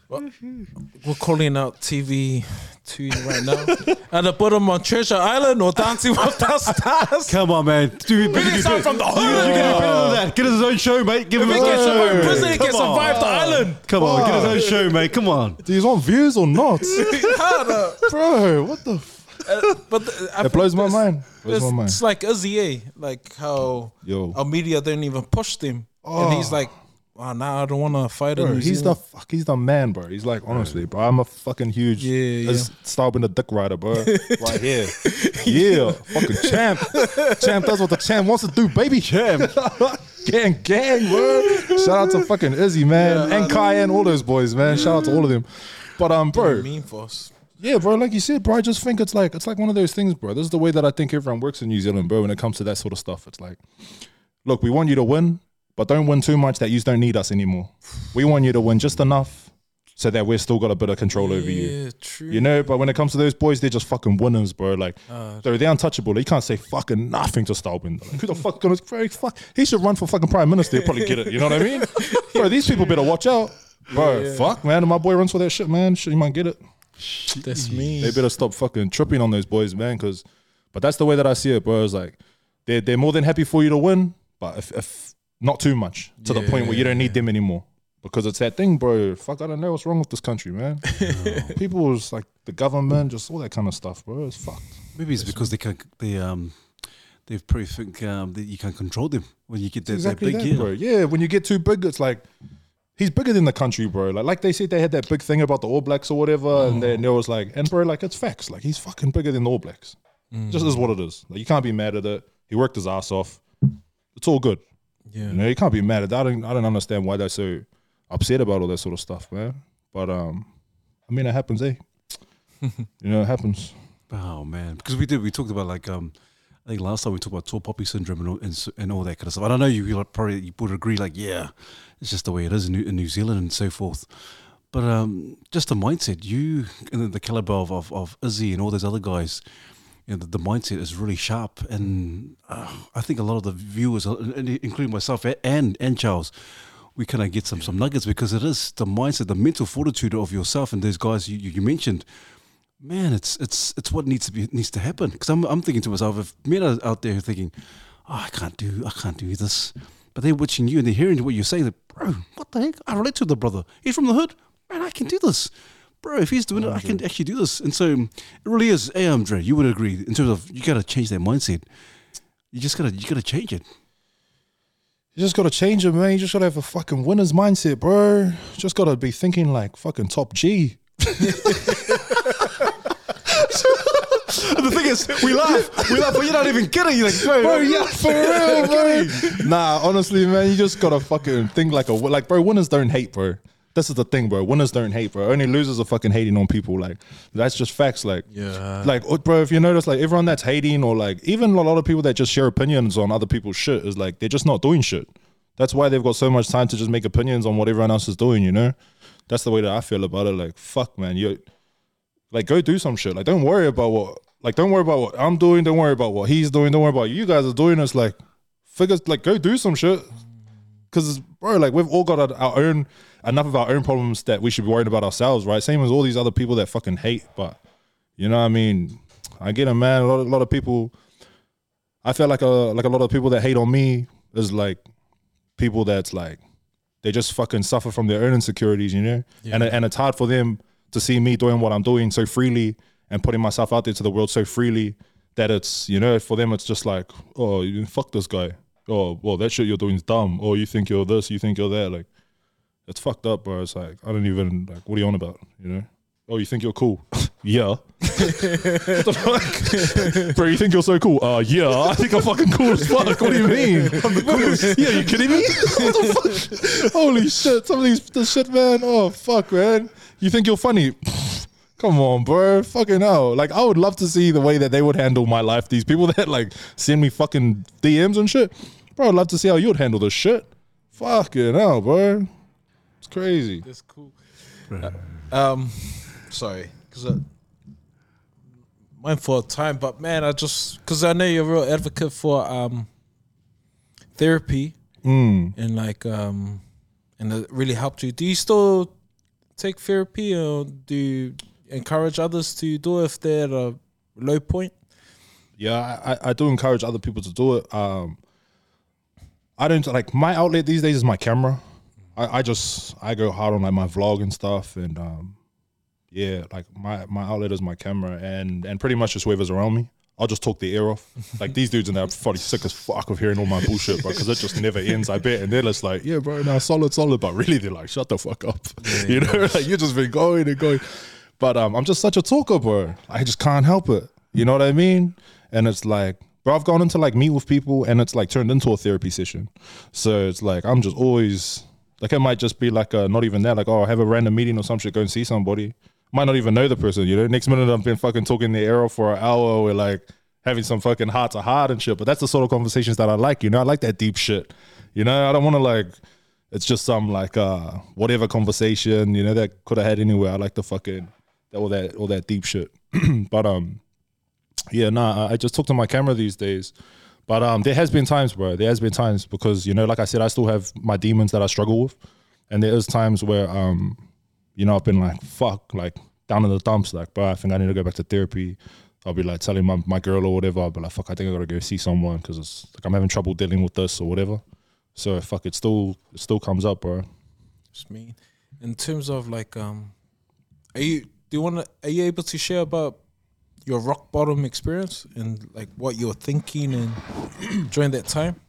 We're calling out TV two right now. At the bottom on Treasure Island or Dancing with the Stars. Come on, man. Do, Bring it down from the You, you hood. can do better than that. Get us his own show, mate. Give him If he his can own survive show. prison, he can Come on. survive the island. Come on, get his own show, mate. Come on. Do you want views or not, Harder. bro? What the? Uh, but the, I it blows my mind. Blows It's, my mind. it's like Izzy, eh? like how Yo. our media don't even push him, and he's like, "Oh, now I don't want to fight Bro, him." he's the fuck. He's the man, bro. He's like honestly, bro. I'm a fucking huge. Yeah, yeah. Start the dick rider, bro. right here. Yeah, fucking champ. champ does what the champ wants to do, baby. Champ. gang, gang, bro. Shout out to fucking Izzy, man, and Kai and all those boys, man. Shout out to all of them. But um, bro, mean for us. Yeah, bro. Like you said, bro. I just think it's like it's like one of those things, bro. This is the way that I think everyone works in New Zealand, bro. When it comes to that sort of stuff, it's like, look, we want you to win, but don't win too much that you don't need us anymore. We want you to win just enough so that we're still got a bit of control over you. Yeah, true. You know, but when it comes to those boys, they're just fucking winners, bro. Like, Uh, they're, they're untouchable. They can't say fucking nothing to Stylebender. Like, who the fuck gonna bro, fuck? He should run for fucking prime minister. He'll probably get it. You know what I mean, bro? These people better watch out, bro. Fuck, man. If my boy runs for that shit, man. Shit, he might get it. That's me. They better stop fucking tripping on those boys, man. Because, but that's the way that I see it, bro. It's like they're they're more than happy for you to win, but if, if not too much to the point where you don't need them anymore. Because it's that thing, bro. Fuck, I don't know what's wrong with this country, man. People is like the government, just all that kind of stuff, bro. It's fucked. Maybe it's because they can they um they probably think um, that you can't control them when you get that, exactly that that, big yeah. bro. Yeah, when you get too big, it's like he's bigger than the country, bro. Like like they said they had that big thing about the All Blacks or whatever, and then there was like, and bro, like it's facts. Like he's fucking bigger than the All Blacks. Just is what it is. Like you can't be mad at it. He worked his ass off. It's all good. Yeah. You know, you can't be mad at that. I don't I don't understand why they're so upset about all that sort of stuff, man. But um I mean it happens, eh? you know, it happens. Oh man, because we did. We talked about like um, I think last time we talked about tall poppy syndrome and all, and, and all that kind of stuff. And I know you probably you would agree, like yeah, it's just the way it is in New, in New Zealand and so forth. But um, just the mindset, you and the, caliber of, of, of Izzy and all those other guys, you know, the, the mindset is really sharp. And uh, I think a lot of the viewers, uh, including myself and and Charles, we kind of get some some nuggets because it is the mindset, the mental fortitude of yourself and those guys you you mentioned man, it's it's it's what needs to be needs to happen. Because I'm I'm thinking to myself, if men are out there thinking, oh, I can't do I can't do this, but they're watching you and they're hearing what you're saying, like, bro, what the heck? I relate to the brother. He's from the hood, man. I can do this, bro. If he's doing it, I can mm-hmm. actually do this. And so it really is. Hey, Andre, you would agree in terms of you got to change that mindset. You just gotta you gotta change it. You just gotta change it, man. You just gotta have a fucking winner's mindset, bro. Just gotta be thinking like fucking top G. And the thing is, we laugh, we laugh, but you're not even kidding. You're like, bro, Bro, yeah, for real, bro. Nah, honestly, man, you just gotta fucking think like a like, bro. Winners don't hate, bro. This is the thing, bro. Winners don't hate, bro. Only losers are fucking hating on people. Like that's just facts. Like, Yeah. like, oh, bro. If you notice, like everyone that's hating or like even a lot of people that just share opinions on other people's shit is like they're just not doing shit. That's why they've got so much time to just make opinions on what everyone else is doing. You know, that's the way that I feel about it. Like, fuck, man. You like go do some shit. Like, don't worry about what. Like, don't worry about what I'm doing. Don't worry about what he's doing. Don't worry about what you guys are doing. It's like, figures. Like, go do some shit. Cause, bro, like we've all got our- our own enough of our own problems that we should be worrying about ourselves, right? Same as all these other people that fucking hate. But you know, what I mean, I get it, man. A lot, a lot of people. I feel like a like a lot of people that hate on me is like people that's like they just fucking suffer from their own insecurities, you know, Yeah. and and it's hard for them to see me doing what I'm doing so freely and putting myself out there to the world so freely that it's you know for them it's just like oh fuck this guy. Oh well that shit you're doing is dumb. Or you think you're this you think you're that. Like it's fucked up bro. It's like I don't even like what are you on about you know oh you think you're cool yeah What the fuck? bro you think you're so cool uh yeah I think I'm fucking cool as fuck what do you mean I'm the coolest yeah you kidding me what the fuck holy shit some of these this shit man oh fuck man you think you're funny Come on, bro. Fucking hell. Like, I would love to see the way that they would handle my life. These people that, like, send me fucking DMs and shit. Bro, I'd love to see how you would handle this shit. Fucking hell, bro. It's crazy. That's cool. Um, sorry, because uh, mindful of time, but man, I just because I know you're a real advocate for um therapy Mm. and like um and it really helped you. Do you still take therapy, or do you encourage others to do it if they're at a low point? Yeah, I, I- I do encourage other people to do it. Um, I don't like my outlet these days is my camera. I, I just I go hard on like my vlog and stuff, and um, yeah, like my my outlet is my camera, and and pretty much just whoever's around me. I'll just talk the ear off. Like these dudes in there are probably sick as fuck of hearing all my bullshit, bro, because it just never ends. I bet, and they're just like, yeah, bro, now solid, solid, but really they're like, shut the fuck up, you know, like you just been going and going. But um, I'm just such a talker, bro. I just can't help it. You know what I mean? And it's like, bro, I've gone into like meet with people, and it's like turned into a therapy session. So it's like I'm just always like it might just be like a, not even that, like oh, I have a random meeting or some shit, go and see somebody. Might not even know the person, you know. Next minute I've been fucking talking the air for an hour, we're like having some fucking heart to heart and shit. But that's the sort of conversations that I like, you know. I like that deep shit, you know. I don't want to like. It's just some like uh whatever conversation, you know, that could have had anywhere. I like the fucking all that all that deep shit. but um, yeah, nah, I- I just talk to my camera these days. But um, there has been times, bro. There has been times because you know, like I said, I still have my demons that I struggle with, and there is times where um, you know, I've been like, fuck, like down in the dumps, like, bro, I think I need to go back to therapy. I'll be like telling my, my girl or whatever, I'll be like, fuck, I think I gotta go see someone because it's like I'm having trouble dealing with this or whatever. So fuck, it still it still comes up, bro. Just me. In terms of like, um, are you do you want to? Are you able to share about your rock bottom experience and like what you were thinking and during that time?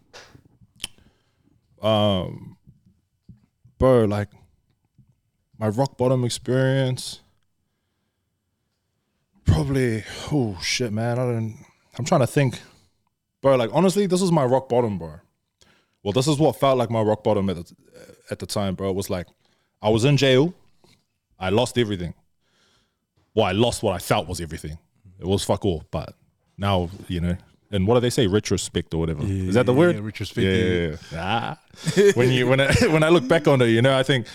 um bro, like my rock bottom experience. Probably, oh shit, man. I don't. I'm trying to think, bro. Like honestly, this is my rock bottom, bro. Well, this is what felt like my rock bottom at the, at the time, bro. It was like I was in jail. I lost everything. Well, I lost what I felt was everything. It was fuck all, but now you know. And what do they say? Retrospect or whatever. is that the word? yeah, retrospect, Yeah, yeah. yeah, yeah. Ah. when you when I, when I look back on it, you know, I think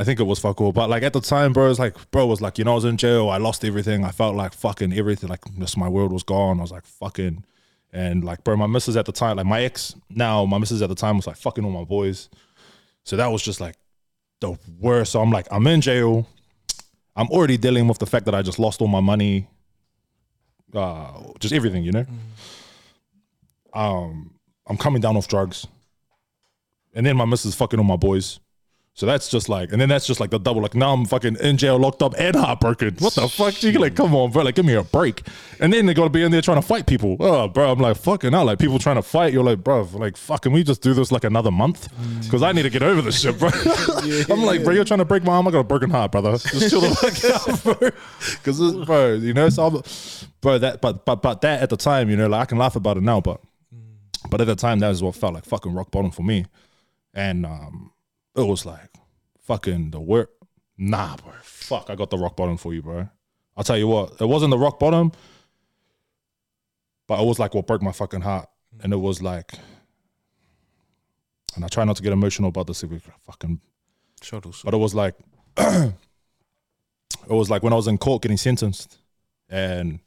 I think it was fuck all. But like at the time, bro, it was like, bro, was like, you know, I was in jail. I lost everything. I felt like fucking everything. Like just my world was gone. I was like fucking, and like, bro, my missus at the time, like my ex now, my missus at the time was like fucking all my boys. So that was just like the worst. So I'm like, I'm in jail. I'm already dealing with the fact that I just lost all my money, uh, just everything, you know. Um, I'm coming down off drugs, and then my missus fucking on my boys. So that's just like, and then that's just like the double. Like now I'm fucking in jail, locked up, and heartbroken. What the fuck? You like, come on, bro. Like, give me a break. And then they gotta be in there trying to fight people. Oh, bro. I'm like, fucking hell. Like people trying to fight. You're like, bro. Like, fuck. Can we just do this like another month? Because I need to get over this shit, bro. I'm like, bro. You're trying to break my arm. I got a broken heart, brother. Just chill the fuck out, bro. Because, bro, you know, so I'm, bro. That, but, but, but that at the time, you know, like I can laugh about it now, but, but at the time, that is what felt like fucking rock bottom for me. And um, it was like fucking the work. Nah, bro. Fuck, I got the rock bottom for you, bro. I'll tell you what, it wasn't the rock bottom, but it was like what broke my fucking heart. And it was like, and I try not to get emotional about this, if we fucking, Shuttles. but it was like, it was like when I was in court getting sentenced, and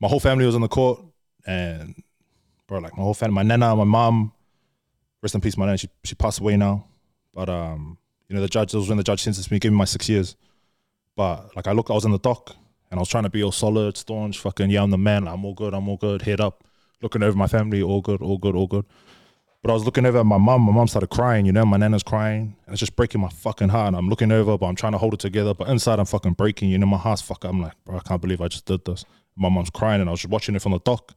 my whole family was in the court, and bro, like my whole family, my nana, my mom, rest in peace, my nana, she she passed away now, but um, you know the judge, was when the judge sentenced me, gave me my six years, but like I look, I was in the dock, and I was trying to be all solid, staunch, fucking yeah, I'm the man, like, I'm all good, I'm all good, head up, looking over my family, all good, all good, all good. But I was looking over at my mum. My mum started crying, you know, my nana's crying. And it's just breaking my fucking heart. And I'm looking over, but I'm trying to hold it together. But inside, I'm fucking breaking. You know, my heart's fucking. I'm like, bro, I can't believe I just did this. My mum's crying, and I was just watching it from the dock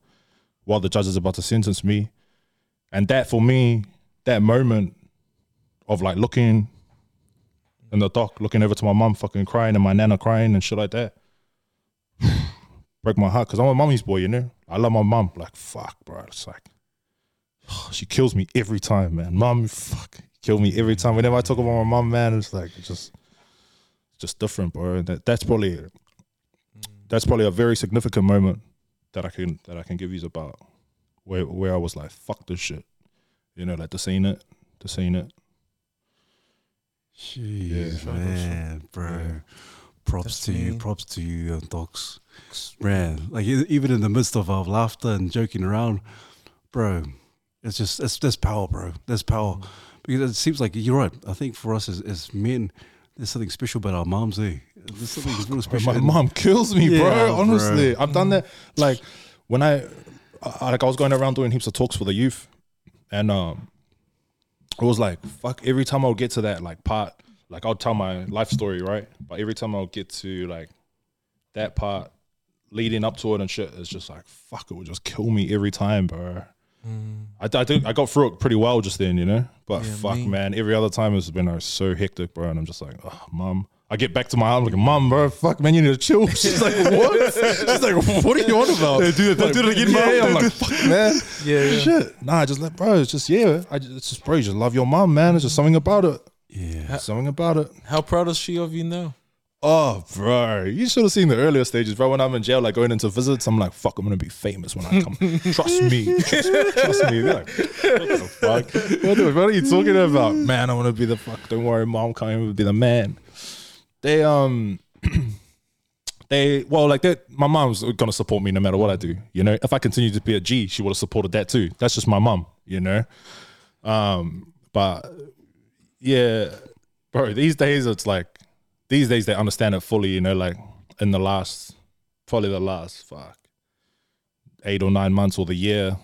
while the judge is about to sentence me. And that, for me, that moment of like looking in the dock, looking over to my mum fucking crying and my nana crying and shit like that, break my heart. Because I'm a mummy's boy, you know? I love my mum. Like, fuck, bro. It's like, she kills me every time, man. Mom, fuck, kill me every time. Whenever I talk about my mom, man, it's like it's just, just different, bro. That, that's probably, that's probably a very significant moment that I can that I can give you about where where I was like, fuck this shit, you know, like this ain't it, this ain't it. Jeez, Yeah. man, bro. Props That's to you, props to you, uh, docs. Man, like even in the midst of our laughter and joking around, bro, it's just it's there's power, bro. There's power Mm. because it seems like you're right. I think for us as, as men, there's something special about our moms, eh? There's something real Bro, special. my mom kills me, Yeah, bro. bro. Honestly, I've done that. Like when I, I, like I was going around doing heaps of talks for the youth, and um, it was like fuck. Every time I would get to that like part, like I'll tell my life story, right? But every time I would get to like that part, leading up to it and shit, it's just like fuck. It would just kill me every time, bro. Mm. I, I think I got through it pretty well just then, you know. But Yeah, fuck, me. man, every other time it's been like, so hectic, bro. And I'm just like, oh, mom. I get back to my house, I'm like, mom, bro, fuck, man, you need to chill. She's like, what? She's like, what are you on about? do it, do it again, yeah, I'm like, fuck, man. Yeah, yeah. Shit. Nah, I just let, bro, it's just, yeah. I just, it's just, bro, you just love your mom, man. It's just something about it. yeah, Something about it. How proud is she of you now? Oh, bro, you should have seen the earlier stages, bro. When I'm in jail, like going into visits, I'm like, fuck, I'm gonna be famous when I come. trust me, trust, trust me. They're like, what the fuck? What, the, what are you talking about, man? I want to be the fuck. Don't worry, mom, coming to be the man. They um, they well, like that. My mom's gonna support me no matter what I do. You know, if I continue to be a G, she would have supported that too. That's just my mom. You know, um, but yeah, bro. These days, it's like these days they understand it fully. You know, like in the last, probably the last fuck eight or nine months or the year,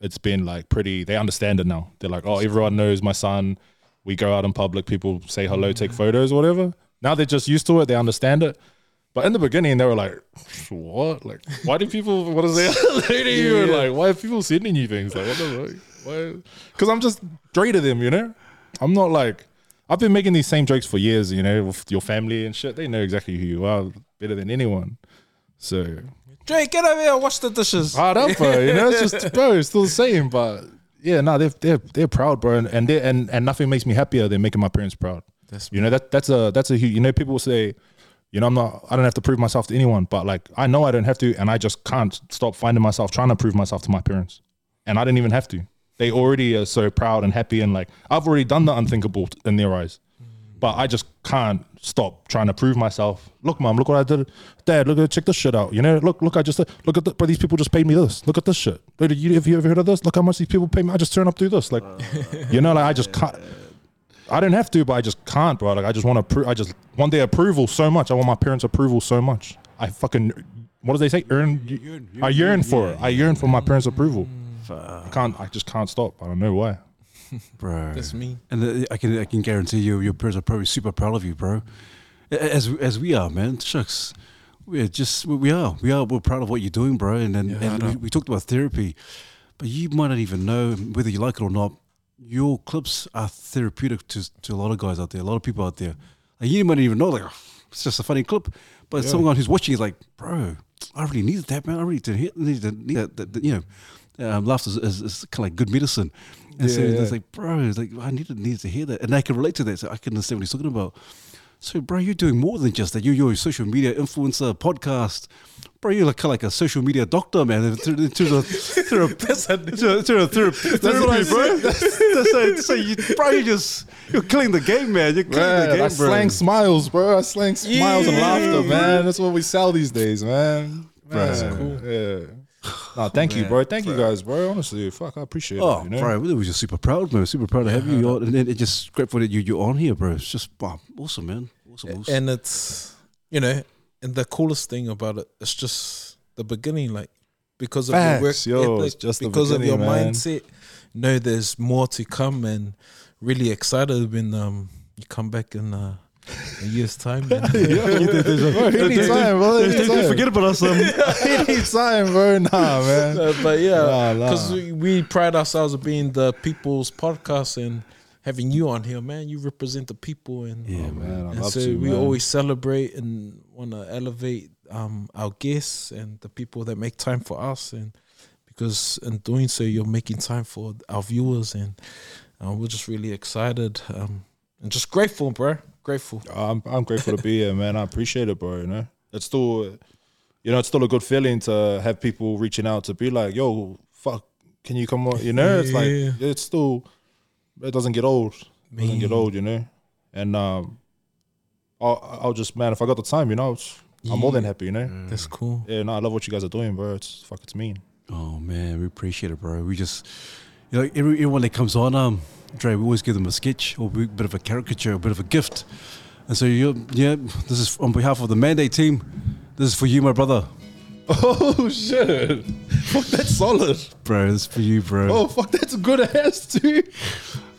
it's been like pretty. They understand it now. They're like, oh, everyone knows my son. We go out in public, people say hello, take photos, whatever. Now they're just used to it. They understand it. But in the beginning, they were like, "What? Like, why do people? What is they to you? And like, why are people sending you things? Like, what the fuck? Why? Because I'm just straight to them, you know. I'm not like I've been making these same jokes for years. You know, with your family and shit. They know exactly who you are better than anyone. So Dre, get over here, wash the dishes. hard up, bro. You know, it's just bro, it's still the same. But yeah, no, they're they're they're proud, bro, and and they and and nothing makes me happier than making my parents proud. That's You know that that's a that's a huge. You know, people will say, you know, I'm not. I don't have to prove myself to anyone, but like I know I don't have to, and I just can't stop finding myself trying to prove myself to my parents, and I didn't even have to. They already are so proud and happy, and like I've already done the unthinkable in their eyes, but I just can't stop trying to prove myself. Look, mom, look what I did. Dad, look at check this shit out. You know, look, look, I just look at the, but these people just paid me this. Look at this shit. Have you ever heard of this? Look how much these people pay me. I just turn up do this. Like, you know, like I just can't. I don't have to, but I just can't, bro. Like I just want to prove. I just want their approval so much. I want my parents' approval so much. I fucking what do they say? Earn. yearn- I yearn- yearn for yeah, it. I yearn for my parents' approval. Fuck. I can't. I just can't stop. I don't know why. bro. That's me. And uh, I can I can guarantee you, your parents are probably super proud of you, bro. As as we are, man. Shucks, we're just we- we are we are we're proud of what you're doing, bro. And and, Yeah, and we, we talked about therapy, but you might not even know whether you like it or not. Your clips are therapeutic to to a lot of guys out there, a lot of people out there. Like you might not even know, like "Oh, it's just a funny clip, but Yeah. someone who's watching is like, bro, I really needed that, man. I really did hit, need to need that, that, that, you know. Um, laughter is, is, is kind of like good medicine. And so Yeah, it's like, bro, it's like I needed needed to hear that, and I can relate to that. So I can understand what he's talking about. So, bro, you're doing more than just that. You, you're a social media influencer, podcast, bro. You're like kind of like a social media doctor, man. To, to, to the through a, to, to a through therapy, what I bro. That's so, so you, bro, you just you're killing the game, man. You're killing the Man, game, I bro. slang smiles, bro. I slang smiles and Yeah. laughter, man. That's what we sell these days, man. Bro. Man, That's cool. Yeah. No, thank you, bro. Thank you guys, bro. Honestly, fuck, I appreciate Oh, it. You know? bro, we were just super proud, man. Super proud to have you on, and then it's just grateful that you you're on here, bro. It's just wow, awesome, man. Awesome, awesome. And it's you know, and the coolest thing about it, it's just the beginning, like because of Facts, your work yo, ethic, just the because of your beginning, man. mindset. No, there's more to come, and really excited when um you come back and. uh, a year's time. man. Bro, anytime, bro. Anytime. forget about us. Um, anytime, bro. Nah, man. Uh, but yeah, Nah, nah. because we, we pride ourselves on being the people's podcast and having you on here, man. You represent the people, and Yeah, Oh, man, I and love so to, we man. always celebrate and want to elevate um, our guests and the people that make time for us, and because in doing so, you're making time for our viewers, and uh, we're just really excited um, and just grateful, bro. Grateful. I'm I'm grateful to be here, man. I appreciate it, bro. You know, it's still, you know, it's still a good feeling to have people reaching out to be like, "Yo, fuck, can you come on?" You know, it's like Yeah. it's still, it doesn't get old. It doesn't get old, you know. And um, I'll I'll just man, if I got the time, you know, I'm more than happy, you know. That's cool. Yeah, no, I love what you guys are doing, bro. It's fuck, it's mean. Oh man, we appreciate it, bro. We just, you know, every, everyone that comes on, um, Dre, we always give them a sketch or a bit of a caricature, a bit of a gift. And so you, yeah, this is on behalf of the Mandate team. This is for you, my brother, Oh shit! fuck, that's solid. bro. This for you, bro. Oh fuck, that's a good ass too.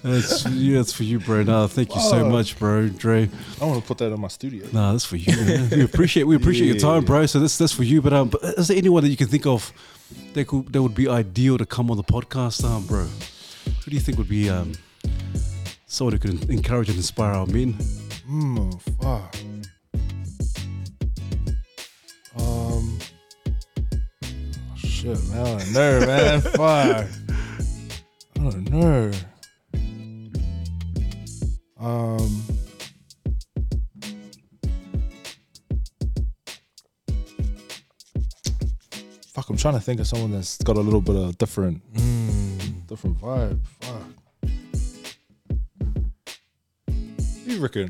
It's, yeah, it's for you, bro. Nah, thank you so Oh. much, bro, Dre. I want to put that in my studio. Nah, that's for you. Man. We appreciate we appreciate your time, bro. So that's that's for you. But um, but is there anyone that you can think of that could that would be ideal to come on the podcast, um, bro? Who do you think would be um someone who could encourage and inspire our men? Hmm, fuck. Um, oh, shit, man. I don't know, man. fuck. I don't know. Um. Fuck, I'm trying to think of someone that's got a little bit of different, Mm. Different vibe. Fuck. You reckon?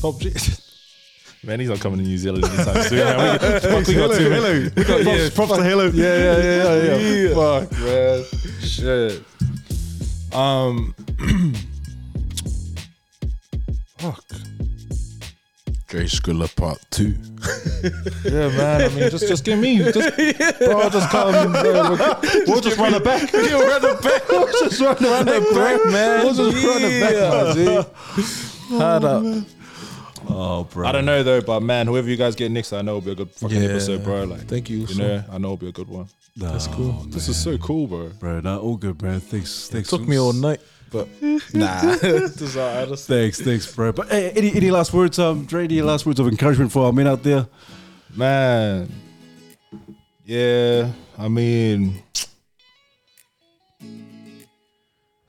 Top G. Man, he's not coming to New Zealand anytime soon. Man. We, fuck, we got two. hello. We got yeah, props to Hello. Yeah, yeah, yeah, yeah, yeah. Fuck, man. Shit. Um. fuck. Dre Skrila Part Two. Yeah, man. I mean, just just give me, just bro, just come. Bro, uh, we'll, we'll just run it back. You run it back. We'll just run it back, back, man. We'll just run it back, Yeah. man. G. Hard up. Oh, oh, bro. I don't know though, but man, whoever you guys get next, I know it'll be a good fucking Yeah. episode, bro. Like, Thank you. you so- know, I know it'll be a good one. That's cool. This is so cool, bro. bro. No, all good, bro. Thanks, thanks. Took me all night, but nah. This is all right. Just- Thanks, thanks, bro. But hey, any any last words, um, Dre? Any last words of encouragement for our men out there? Man, yeah, I mean,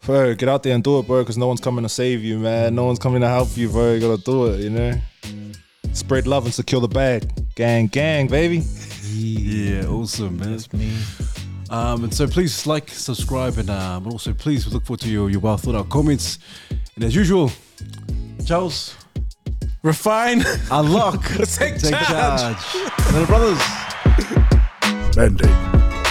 bro, get out there and do it, bro, because no one's coming to save you, man. No one's coming to help you, bro. You gotta do it, you know. Spread love and secure the bag, gang, gang, baby. Yeah, awesome, man. That's me. Um, and so please like, subscribe, and um, and also please look forward to your your well thought out comments. And as usual, Charles, Refine. unlock, Take take charge. charge. Little brothers. Band-Aid.